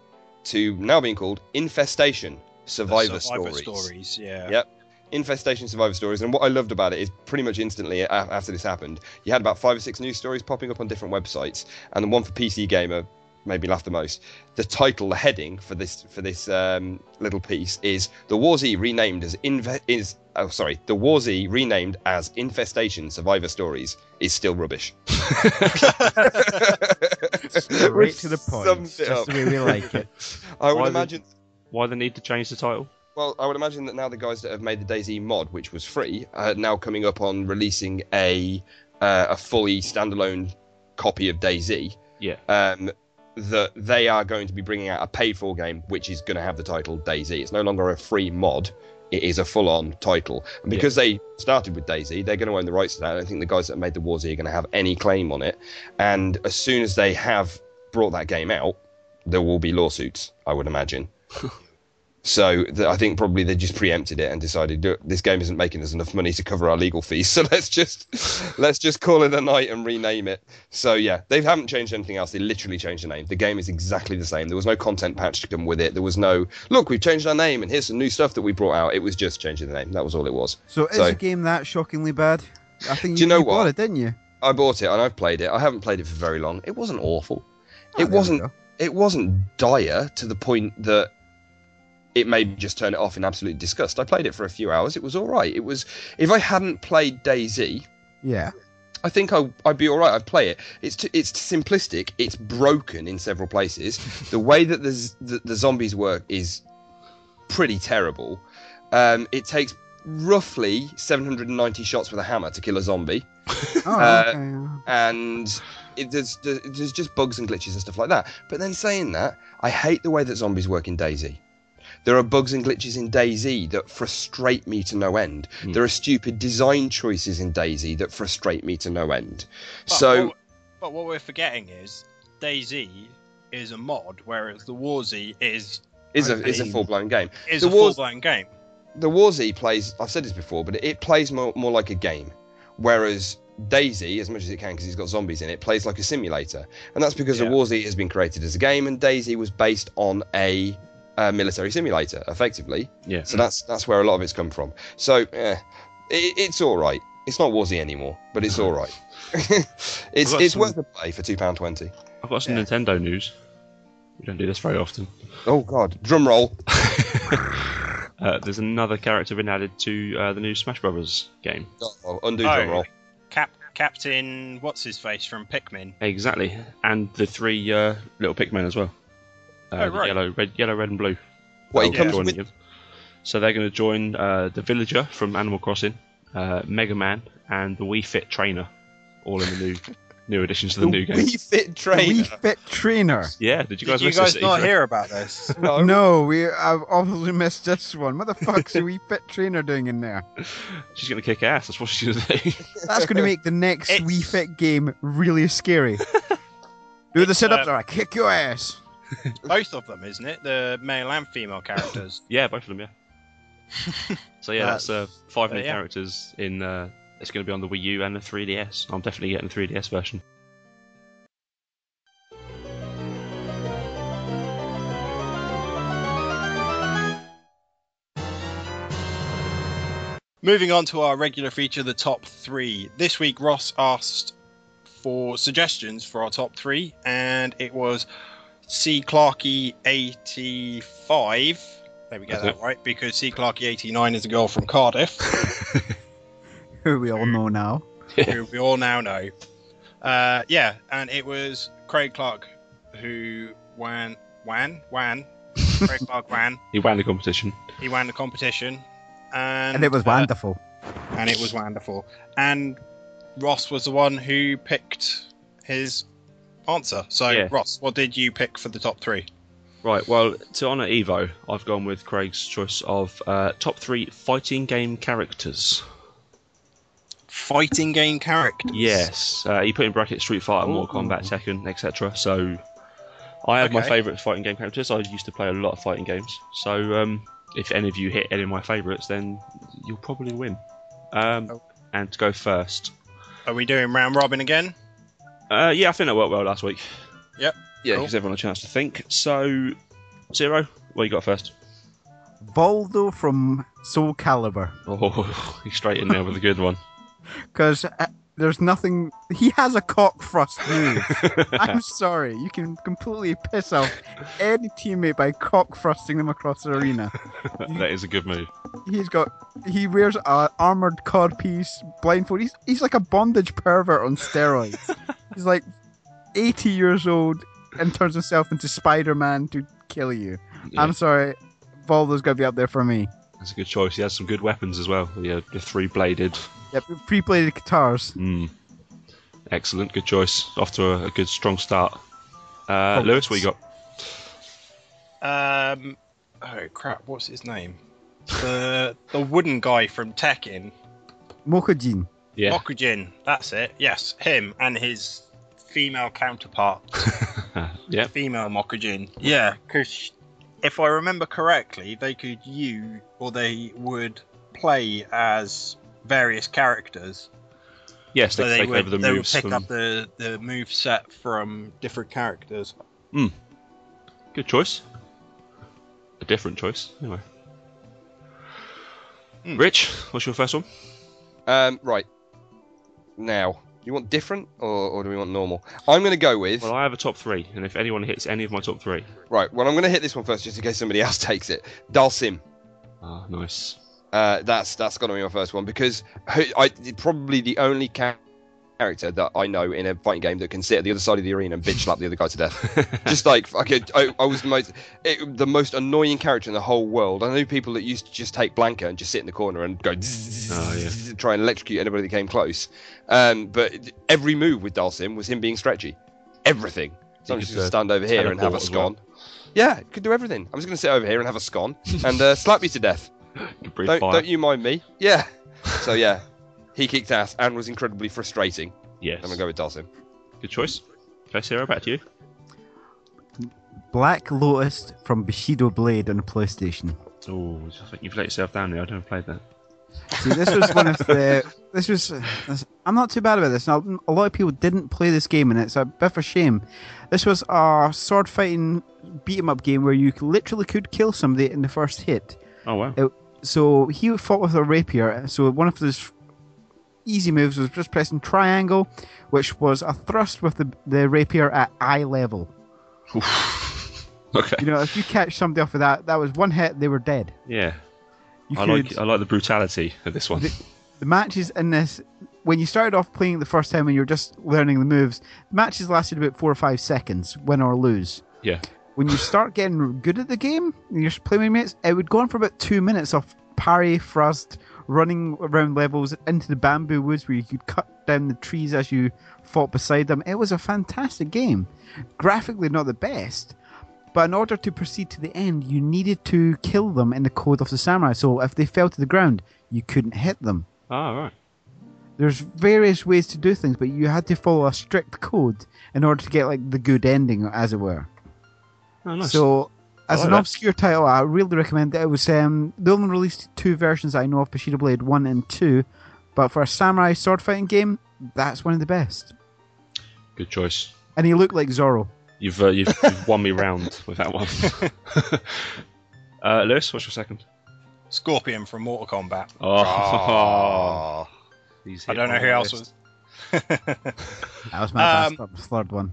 to now being called Infestation Survivor, Stories. stories yeah Yep. Infestation Survivor Stories. And what I loved about it is pretty much instantly after this happened, you had about five or six news stories popping up on different websites, and the one for PC Gamer made me laugh the most. The title, the heading for this for this um, little piece is "The War Z renamed as Inve- is oh sorry, The War Z renamed as Infestation Survivor Stories is still rubbish." Straight to the point. Just the way we like it. I would Why the- imagine. Why the need to change the title? Well, I would imagine that now the guys that have made the DayZ mod, which was free, are now coming up on releasing a uh, a fully standalone copy of DayZ. Yeah. Um, that they are going to be bringing out a paid-for game, which is going to have the title DayZ. It's no longer a free mod; it is a full-on title. And because they started with DayZ, they're going to own the rights to that. I don't think the guys that made the War Z are going to have any claim on it. And as soon as they have brought that game out, there will be lawsuits. I would imagine. So th- I think probably they just preempted it and decided this game isn't making us enough money to cover our legal fees, so let's just let's just call it a night and rename it. So yeah, they haven't changed anything else. They literally changed the name. The game is exactly the same. There was no content patch to come with it. There was no look, we've changed our name and here's some new stuff that we brought out. It was just changing the name. That was all it was. So is So- the game that shockingly bad? I think Do you know bought what? it, didn't you? I bought it and I've played it. I haven't played it for very long. It wasn't awful. Oh, it wasn't. It wasn't dire to the point that it made me just turn it off in absolute disgust. I played it for a few hours. It was all right. It was. If I hadn't played DayZ, Yeah. I think I, I'd be all right. I'd play it. It's t- it's simplistic. It's broken in several places. the way that the, the the zombies work is pretty terrible. Um, it takes roughly 790 shots with a hammer to kill a zombie Oh, Uh, okay. and it, there's, there's there's just bugs and glitches and stuff like that. But then saying that, I hate the way that zombies work in DayZ. There are bugs and glitches in DayZ that frustrate me to no end. Hmm. There are stupid design choices in DayZ that frustrate me to no end. But so what, but what we're forgetting is DayZ is a mod, whereas the War Z is is a I is a full blown game. is The a full blown game. The War Z plays. I've said this before, but it plays more more like a game, whereas DayZ, as much as it can, because he's got zombies in it, plays like a simulator, and that's because Yeah. the War Z has been created as a game, and DayZ was based on a, uh military simulator, effectively. Yeah. So that's that's where a lot of it's come from. So eh, it, it's all right. It's not War Z anymore, but it's all right. it's got it's some- worth a play for two pound twenty. I've got some Yeah. Nintendo news. We don't do this very often. Oh God, drum roll. Uh, there's another character been added to uh, the new Smash Brothers game. Oh, undo Oh, drum roll. Cap Captain what's his face from Pikmin. Exactly, and the three uh, little Pikmin as well. Uh, Oh, right. Yellow, red, yellow, red, and blue. What, he They'll comes with- him. So they're going to join uh, the Villager from Animal Crossing, uh, Mega Man, and the Wii Fit Trainer, all in the new new additions to the, new game. Wii Fit Trainer. Wii Fit Trainer. Yeah, did you guys Did you guys not hear about this? No. No, we I've obviously missed this one. What the fuck's a Wii Fit Trainer doing in there? She's going to kick ass. That's what she's going to do. That's going to make the next It's- Wii Fit game really scary. Do the It's, sit-ups uh, or I kick your ass. Both of them, isn't it? The male and female characters. yeah, both of them. Yeah. so yeah, that's uh, five new yeah. characters in. Uh, it's going to be on the Wii U and the 3DS. I'm definitely getting the 3DS version. Moving on to our regular feature, the top three. This week, Ross asked for suggestions for our top three, and it was C. Clarkey 85. There we get That's that right, because C. Clarkey 89 is a girl from Cardiff, Who we all know now. who we all now know. Uh, yeah, and it was Craig Clark who won, wan, wan, Craig Clark wan. He won the competition. He won the competition, and, And it was uh, wonderful. and it was wonderful. And Ross was the one who picked his answer. So, Yeah. Ross, what did you pick for the top three? Right, well, to honour Evo, I've gone with Craig's choice of uh, top three fighting game characters. Fighting game characters. Yes, uh, he put in brackets Street Fighter, Mortal. Kombat, Tekken, etc. So, I have my favourite fighting game characters. I used to play a lot of fighting games. So, um, if any of you hit any of my favourites, then you'll probably win. Um, Oh. And to go first, Are we doing round robin again? Uh, yeah, I think that worked well last week. Yep. Yeah, Cool. gives everyone a chance to think. So, Zero, what you got first? Voldo from Soul Calibur. Oh, he's straight in there with a good one. Because uh, there's nothing. He has a cock thrust move. I'm sorry. You can completely piss off any teammate by cock thrusting them across the arena. that is a good move. He's got. He wears a armored codpiece, blindfold. He's he's like a bondage pervert on steroids. he's like 80 years old and turns himself into Spider-Man to kill you. Yeah, I'm sorry. Voldo's got to be up there for me. that's a good choice. He has some good weapons as well. Yeah, the three bladed. Yep, pre-played guitars. Mm. Excellent, good choice. Off to a, a good, strong start. Uh, Oh, Lewis, what you got? Um, oh crap, what's his name? The the wooden guy from Tekken, Mokujin. Yeah, Mokujin. That's it. Yes, him and his female counterpart, yeah, female Mokujin. Yeah, because if I remember correctly, they could you or they would play as various characters. yes. So They, they take would, over the they would moves. pick from- up the, the move set from different characters. Good choice. A different choice, anyway. Hmm. Rich, what's your first one? Um, right. Now, you want different or, or do we want normal? I'm going to go with. Well, I have a top three, and if anyone hits any of my top three, Right, well, I'm going to hit this one first just in case somebody else takes it. Dhalsim. ah, nice. Uh, that's that's got to be my first one because I probably the only character that I know in a fighting game that can sit at the other side of the arena and bitch slap the other guy to death. just like fucking, I, I was the most it, the most annoying character in the whole world. I know people that used to just take Blanka and just sit in the corner and go Oh, yeah. try and electrocute anybody that came close. Um, but every move with Dhalsim was him being stretchy. Everything. So I'm just going to uh, stand over here and have a as well. Yeah, could do everything. I'm just going to sit over here and have a scone and uh, slap you to death. Good Don't, fire. don't you mind me? Yeah. So yeah, he kicked ass and was incredibly frustrating. Yes. I'm gonna go with Dhalsim. Good choice. Okay, Sarah, back to you. Black Lotus from Bushido Blade on the PlayStation. Oh, I think you've let yourself down there. I don't played that. See, this was one of the. This was. This, I'm not too bad about this. Now, a lot of people didn't play this game, and it's a bit of a shame. This was a sword fighting beat 'em up game where you literally could kill somebody in the first hit. Oh wow. It- So he fought with a rapier. So one of his easy moves was just pressing triangle, which was a thrust with the, the rapier at eye level. okay. You know, if you catch somebody off of that, that was one hit, they were dead. Yeah. You I like I like the brutality of this one. The- the matches in this when you started off playing the first time when you were just learning the moves the matches lasted about four or five seconds win or lose Yeah. When you start getting good at the game, and you're playing with mates, it would go on for about two minutes of parry, thrust, running around levels into the bamboo woods where you could cut down the trees as you fought beside them. It was a fantastic game. Graphically, not the best, but in order to proceed to the end, you needed to kill them in the code of the samurai. So if they fell to the ground, you couldn't hit them. Ah, right. There's various ways to do things, but you had to follow a strict code in order to get like the good ending, as it were. Oh, nice. So, as like an that. obscure title, I really recommend it. It was um, they only released two versions I know of, Bushido Blade One and Two, but for a samurai sword fighting game, that's one of the best. Good choice. And he looked like Zorro. You've uh, you've, you've won me round with that one. uh, Lewis, what's your second? Scorpion from Mortal Kombat. Oh, he's I don't know who else list. was. That was my Um, best third one.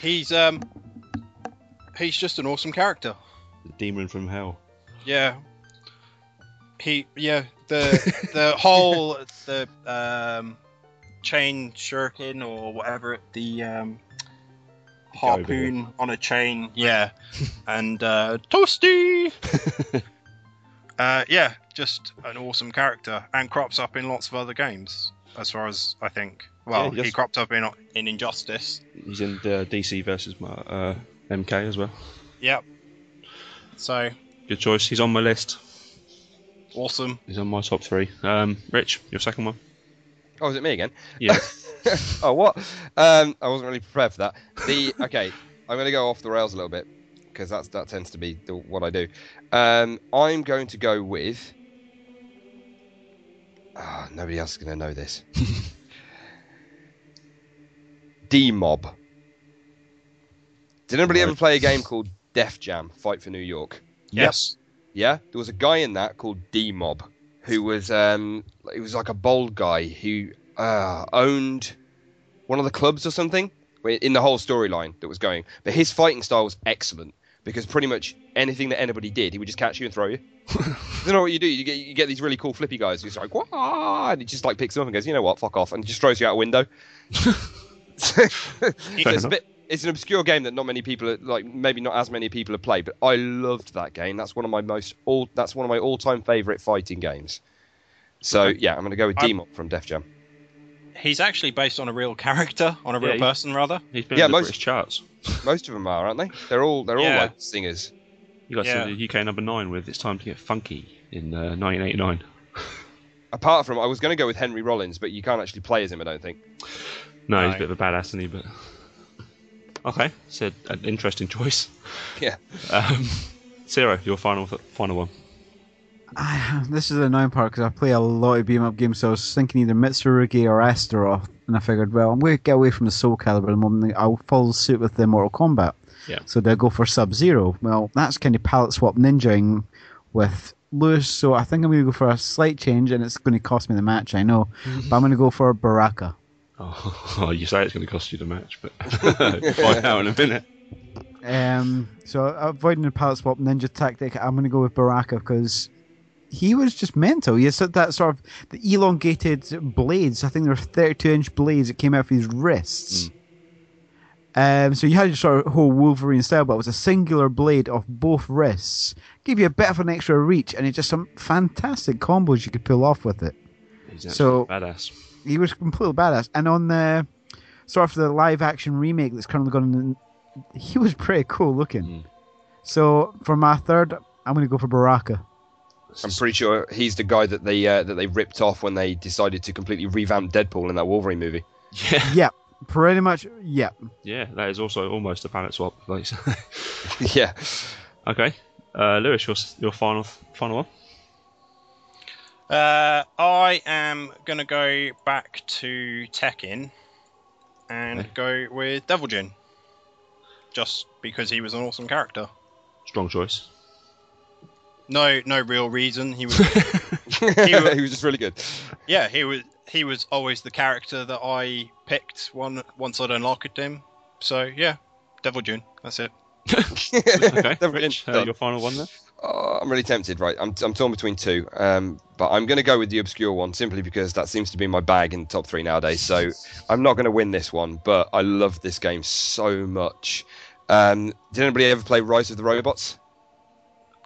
he's um, he's just an awesome character. The demon from hell. Yeah. He yeah the the whole the um chain shuriken or whatever the um harpoon on a chain yeah and uh toasty uh yeah just an awesome character and crops up in lots of other games as far as I think well Yeah, he he cropped up in in Injustice He's in uh, DC versus uh, MK as well. yep so Good choice. He's on my list. awesome He's on my top three. Um, Rich, your second one. Oh, is it me again? Yeah. oh, what? Um, I wasn't really prepared for that. The okay, I'm going to go off the rails a little bit because that's that tends to be the, what I do. Um, I'm going to go with. Ah, nobody else is going to know this. D Mob. Did anybody ever play a game called Def Jam Fight for New York? yes Yeah, there was a guy in that called D Mob who was um he was like a bold guy who uh, owned one of the clubs or something in the whole storyline that was going. But his fighting style was excellent because pretty much anything that anybody did, he would just catch you and throw you. you know what you do? You get you get these really cool flippy guys who's like, "Wah!" and he just like picks them up and goes, "You know what? Fuck off!" and just throws you out a window. so it's a bit. It's an obscure game that not many people, are- like maybe not as many people have played, but I loved that game. That's one of my most all. That's one of my all-time favorite fighting games. So yeah, I'm going to go with I- D Mob from Def Jam. he's actually based on a real character on a Yeah, real he- person rather He's been Yeah, in the most- British charts. Most of them are, aren't they? They're all they're all like singers. You got Yeah. to the UK number nine with "It's Time to Get Funky" in uh, 1989. Apart from, I was going to go with Henry Rollins, but you can't actually play as him. I don't think. No, he's a bit of a badass, isn't he? But okay, said an interesting choice. Yeah. Um, Zero, your final final one. I, this is the annoying part because I play a lot of beat 'em up games, so I was thinking either Mitsurugi or Astaroth, and I figured, well, I'm going to get away from the Soul Calibur at the moment. I'll follow suit with the Mortal Kombat. Yeah. So they'll go for Sub Zero. Well, that's kind of palette swap ninjaing with Lewis, so I think I'm going to go for a slight change, and it's going to cost me the match, I know, but I'm going to go for Baraka. Oh, you say it's going to cost you the match, but we'll find out in a minute. Um, so avoiding the palette swap ninja tactic, I'm going to go with Baraka because he was just mental. He has that sort of the elongated blades. I think they're 32 inch blades that came out of his wrists. Um, so you had your sort of whole Wolverine style, but it was a singular blade of both wrists. Give you a bit of an extra reach, and it's just some fantastic combos you could pull off with it. He's so badass. He was completely badass. And on the sort of the live action remake that's currently going on, he was pretty cool looking. Mm. So for my third, I'm going to go for Baraka. I'm pretty sure he's the guy that they uh, that they ripped off when they decided to completely revamp Deadpool in that Wolverine movie. Yeah, Yeah, pretty much. Yeah. yeah, that is also almost a palette swap. Like yeah. okay, uh, Lewis, your your final final one. Uh, I am gonna go back to Tekken and Okay. go with Devil Jin, just because he was an awesome character. Strong choice. No, no real reason. He was, he, wa- was, just really good. yeah, he was. He was always the character that I picked one once I'd unlocked him. So yeah, Devil Jin. That's it. Okay, Never Rich, uh, your final one then. Oh, I'm really tempted. Right, I'm, I'm torn between two, um, but I'm going to go with the obscure one simply because that seems to be my bag in the top three nowadays. So I'm not going to win this one, but I love this game so much. Um, did anybody ever play Rise of the Robots?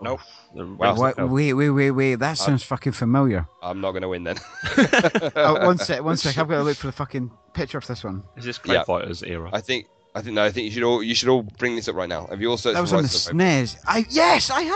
Nope. The Wait, wait, wait, wait, wait. That sounds fucking familiar. I'm not going to win then. oh, one sec, one sec. I've got to look for the fucking picture of this one. Is this Clay Yeah. Fighters era? I think. I think no. I think you should all you should all bring this up right now. Have you all searched That for was on the of the Robots? SNES. I yes, I have.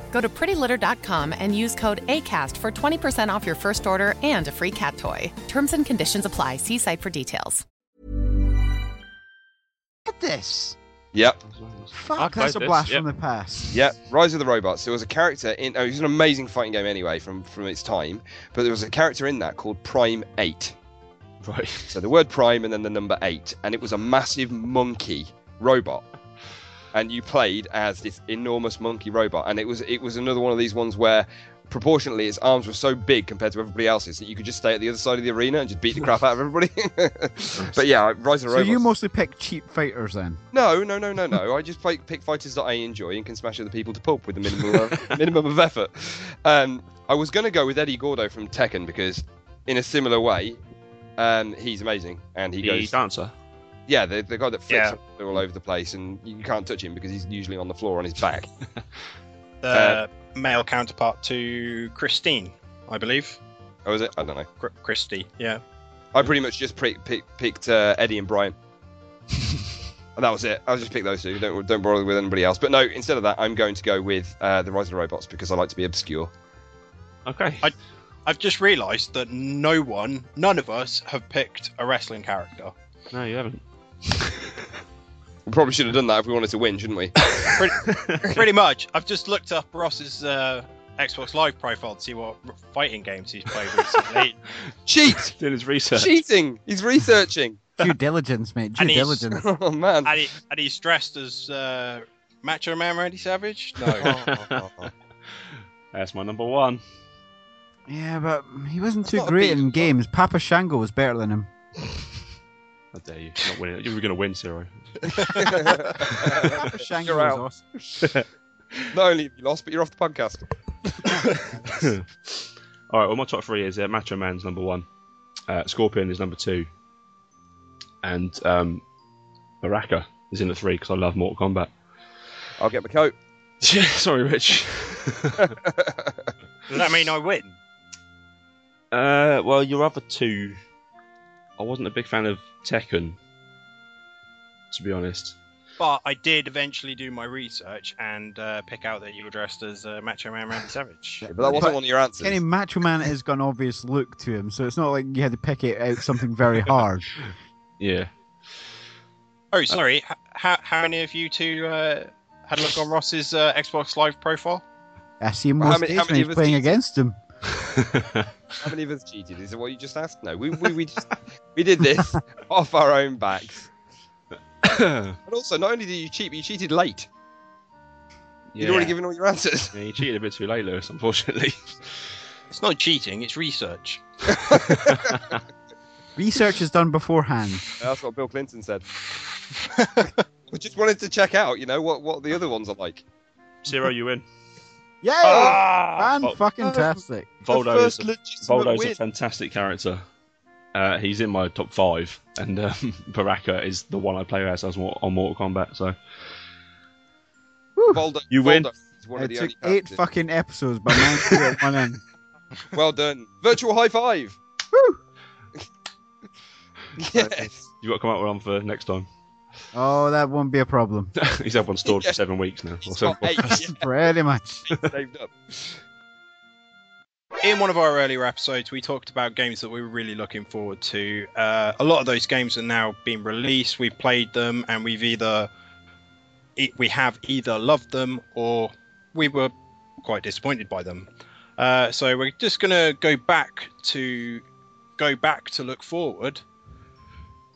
Go to prettylitter.com and use code ACAST for 20% off your first order and a free cat toy. Terms and conditions apply. See site for details. Look at this. Yep. Fuck, that's a this, blast yep. from the past. Yep, Rise of the Robots. There was a character in. Oh, it was an amazing fighting game anyway from from its time. But there was a character in that called Prime Eight. Right. So the word Prime and then the number eight, and it was a massive monkey robot. And you played as this enormous monkey robot, and it was it was another one of these ones where proportionately its arms were so big compared to everybody else's that you could just stay at the other side of the arena and just beat the crap out of everybody. but yeah, Rise of the So Robots. you mostly pick cheap fighters then? No, no, no, no, no. I just play, pick fighters that I enjoy and can smash other people to pulp with the minimum of, minimum of effort. Um, I was going to go with Eddie Gordo from Tekken because, in a similar way, um, he's amazing and he The goes. dancer. Yeah, the, the guy that flips Yeah. all over the place and you can't touch him because he's usually on the floor on his back. The Uh, male counterpart to Christine, I believe. oh, is it? I don't know. Chr- Christy, yeah. I pretty much just pick, pick, picked uh, Eddie and Brian. and that was it. I'll just picked those two. Don't don't bother with anybody else. But no, instead of that, I'm going to go with uh, the Rise of the Robots because I like to be obscure. Okay. I- I've just realised that no one, none of us, have picked a wrestling character. No, you haven't. We probably should have done that if we wanted to win, shouldn't we? Pretty much. I've just looked up Ross's uh, Xbox Live profile to see what fighting games he's played recently. Cheat! Doing his research. Cheating! He's researching. Due diligence, mate. Due And diligence. Oh man. and, he, and he's dressed as uh, Macho Man Randy Savage? No. That's my number one. Yeah, but he wasn't That's too great in games. Papa Shango was better than him. How dare you? Not winning. You were going to win, Zero. Papa Shango You're was out. awesome. Not only have you lost, but you're off the podcast. All right. Well, my top three is uh, Macho Man's number one, uh, Scorpion is number two, and um, Baraka is in the three because I love Mortal Kombat. I'll get my coat. Yeah, sorry, Rich. Does that mean I win? uh, well, your other two, I wasn't a big fan of Tekken, to be honest. But I did eventually do my research and uh, pick out that you were dressed as uh, Macho Man Randy Savage. But that wasn't But one of your answers. Kenny Macho Man has got an obvious look to him, so it's not like you had to pick it out something very hard. Yeah. Oh, sorry. H- how, how many of you two uh, had a look on Ross's uh, Xbox Live profile? I see him Well, how most many- days how when he's of us playing against him. How many of us cheated? Is it what you just asked? No, we we we, just, we did this off our own backs. And also, not only did you cheat, but you cheated late. You'd Yeah. already given all your answers. Yeah, you cheated a bit too late, Lewis, unfortunately. It's not cheating, it's research. Research is done beforehand. That's what Bill Clinton said. We just wanted to check out, you know, what, what the other ones are like. Zero, you win. Yay! Ah! Fan fucking tastic. Voldo is, a, legitimate Voldo's a fantastic character. Uh, he's in my top five, and um, Baraka is the one I play as on Mortal Kombat. So Voldo, You win. Voldo is It took eight characters. fucking episodes, but managed to get one in. Well done. Virtual high five. yes. you got to come up with one for next time. Oh, that won't be a problem. he's had one stored Yeah. for seven weeks now. Or seven eight, podcasts. Pretty much. saved up. In one of our earlier episodes, we talked about games that we were really looking forward to. Uh, a lot of those games are now being released. We've played them, and we've either we have either loved them or we were quite disappointed by them. Uh, so we're just gonna go back to go back to look forward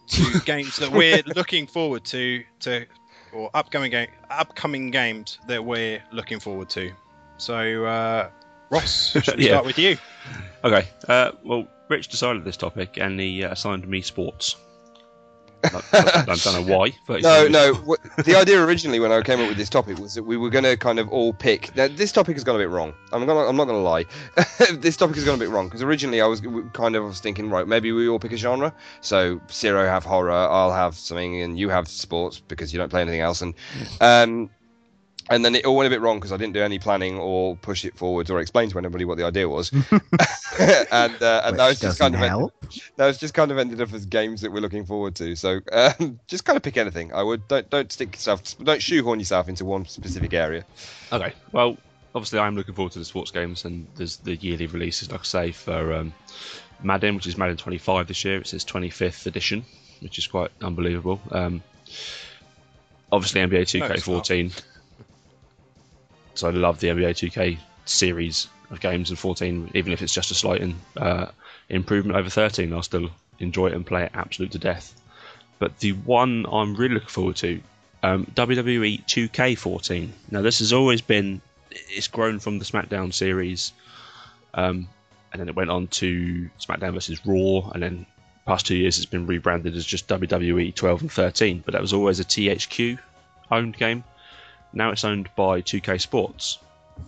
to games that we're looking forward to to or upcoming game upcoming games that we're looking forward to. So uh, Ross, should we Yeah. start with you? Okay. Uh, well, Rich decided this topic, and he uh, assigned me sports. I, don't know why, but No, no. The idea originally when I came up with this topic was that we were going to kind of all pick. Now, this topic has gone a bit wrong. I'm gonna. I'm not going to lie. this topic has gone a bit wrong because originally I was kind of was thinking, right, maybe we all pick a genre. So Zero have horror, I'll have something, and you have sports because you don't play anything else. And um, and then it all went a bit wrong because I didn't do any planning or push it forwards or explain to anybody what the idea was. and uh, and that was just kind of doesn't ended- help. no, it's just kind of ended up as games that we're looking forward to. So um, just kind of pick anything. I would don't don't stick yourself, don't shoehorn yourself into one specific area. Okay. Well, obviously, I'm looking forward to the sports games, and there's the yearly releases, like I say, for um, Madden, which is Madden 25 this year. It's its 25th edition, which is quite unbelievable. Um, obviously, NBA No, it's 2K14. so I love the NBA 2K series of games in 14, even if it's just a slight in, uh, improvement over 13. I'll still enjoy it and play it absolute to death. But the one I'm really looking forward to um, WWE 2K14. Now, this has always been, it's grown from the SmackDown series, um, and then it went on to SmackDown versus Raw, and then past two years it's been rebranded as just WWE 12 and 13. But that was always a THQ owned game. Now it's owned by 2K Sports,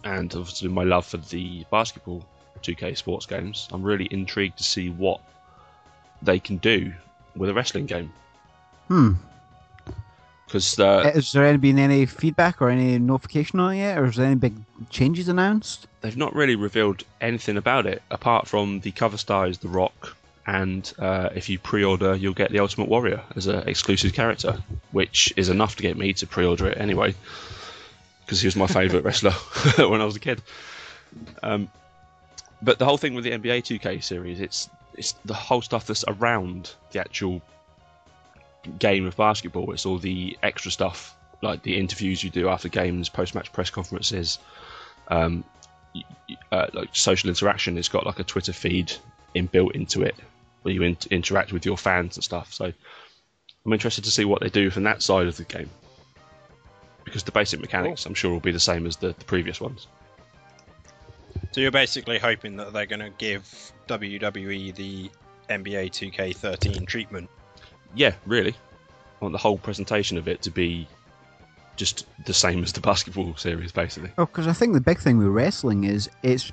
and obviously my love for the basketball 2K Sports games, I'm really intrigued to see what they can do with a wrestling game. Hmm. Because uh, Has there been any feedback or any notification on it yet, or is there any big changes announced? they've not really revealed anything about it apart from the cover star is The Rock, and uh, if you pre-order, you'll get the Ultimate Warrior as an exclusive character, which is enough to get me to pre-order it anyway, because he was my favourite wrestler when I was a kid. Um, but the whole thing with the NBA 2K series, it's it's the whole stuff that's around the actual game of basketball. It's all the extra stuff, like the interviews you do after games, post-match press conferences. Um, uh, like social interaction. It's got like a Twitter feed inbuilt into it where you in- interact with your fans and stuff. So I'm interested to see what they do from that side of the game because the basic mechanics I'm sure will be the same as the, the previous ones. So you're basically hoping that they're going to give WWE the NBA 2K13 treatment. Yeah, really. I want the whole presentation of it to be just the same as the basketball series, basically. Oh, because I think the big thing with wrestling is it's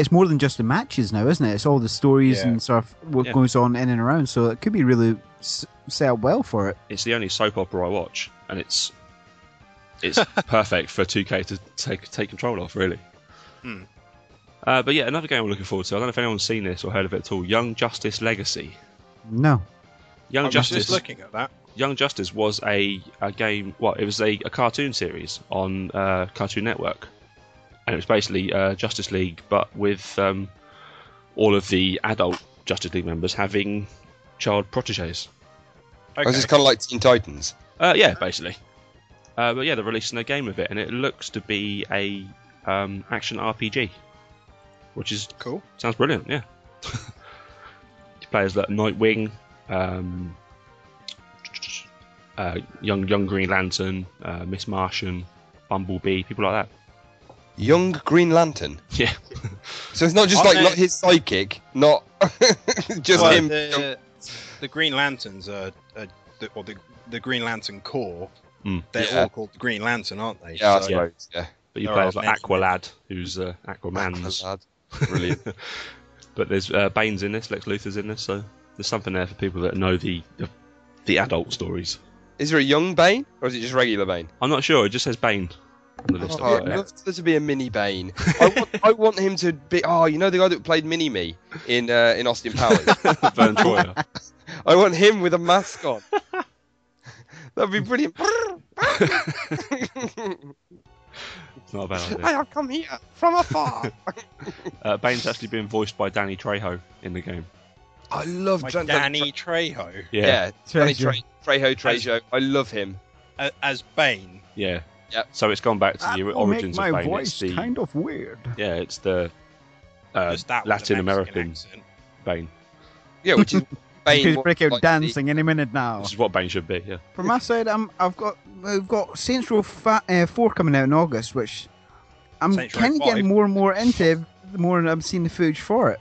it's more than just the matches now, isn't it? It's all the stories Yeah. and sort of what Yeah. goes on in and around. So it could be really s- set up well for it. It's the only soap opera I watch, and it's it's perfect for 2K to take take control of, really. Hmm. Uh, but yeah, another game I'm looking forward to. I don't know if anyone's seen this or heard of it at all. Young Justice Legacy. No. Young I was Justice. just looking at that. Young Justice was a, a game. Well, it was a, a cartoon series on uh, Cartoon Network, and it was basically uh, Justice League, but with um, all of the adult Justice League members having child proteges. Okay. This is kind of like Teen Titans. Uh, yeah, basically. Uh, but yeah, they're releasing a game of it, and it looks to be a um, action RPG, which is cool. sounds brilliant. Yeah, you play as like Nightwing, um, uh, young young Green Lantern, uh, Miss Martian, Bumblebee, people like that. Young Green Lantern. Yeah, So it's not just Aren't like they- not his sidekick, not just Well, him. The, the Green Lanterns are, are the, or the the Green Lantern Corps, Mm. they're Yeah. all called the Green Lantern, aren't they? Yeah, I So- suppose. Yeah. But you There play are as like many. Aqualad, who's uh, Aquaman's. Lad. Brilliant. but there's uh, Bane's in this, Lex Luthor's in this, so there's something there for people that know the the, the adult stories. is there a young Bane or is it just regular Bane? I'm not sure. It just says Bane on the list. Oh, I've I'd got love there to be a mini Bane. I want, I want him to be. Oh, you know the guy that played Mini Me in uh, in Austin Powers. here. Verne Troyer. I want him with a mask on. That'd be brilliant. It's not a bad I have come here from afar. Uh, Bane's actually being voiced by Danny Trejo in the game. I love Like Jan- Danny Trejo Yeah, Yeah, Danny Tre- Trejo Trejo. I love him. as Bane. yeah. Yep. So it's gone back to That the will origins make of my Bane. voice It's the kind of weird. yeah, it's the uh, that Latin Mexican American accent. Bane. Yeah, which is Bane. He's what- break out like, dancing any minute now. This is what Bane should be. Yeah. From my side, I'm, I've got we've got Saints Row fa- uh, Four coming out in August, which I'm kind of getting more and more into the more I'm seeing the footage for it.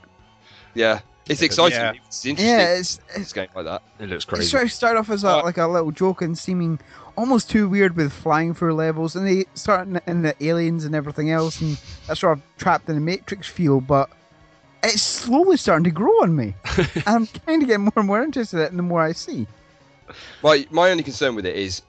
Yeah, it's exciting. Yeah. It's interesting. Yeah, it's It's it's, game like that. It looks it crazy. sort of started off as a, Uh, like a little joke and seeming almost too weird with flying through levels, and they start in, in the aliens and everything else, and that's sort of trapped in the Matrix feel, but. It's slowly starting to grow on me. and I'm kind of getting more and more interested in it the more I see. My my only concern with it is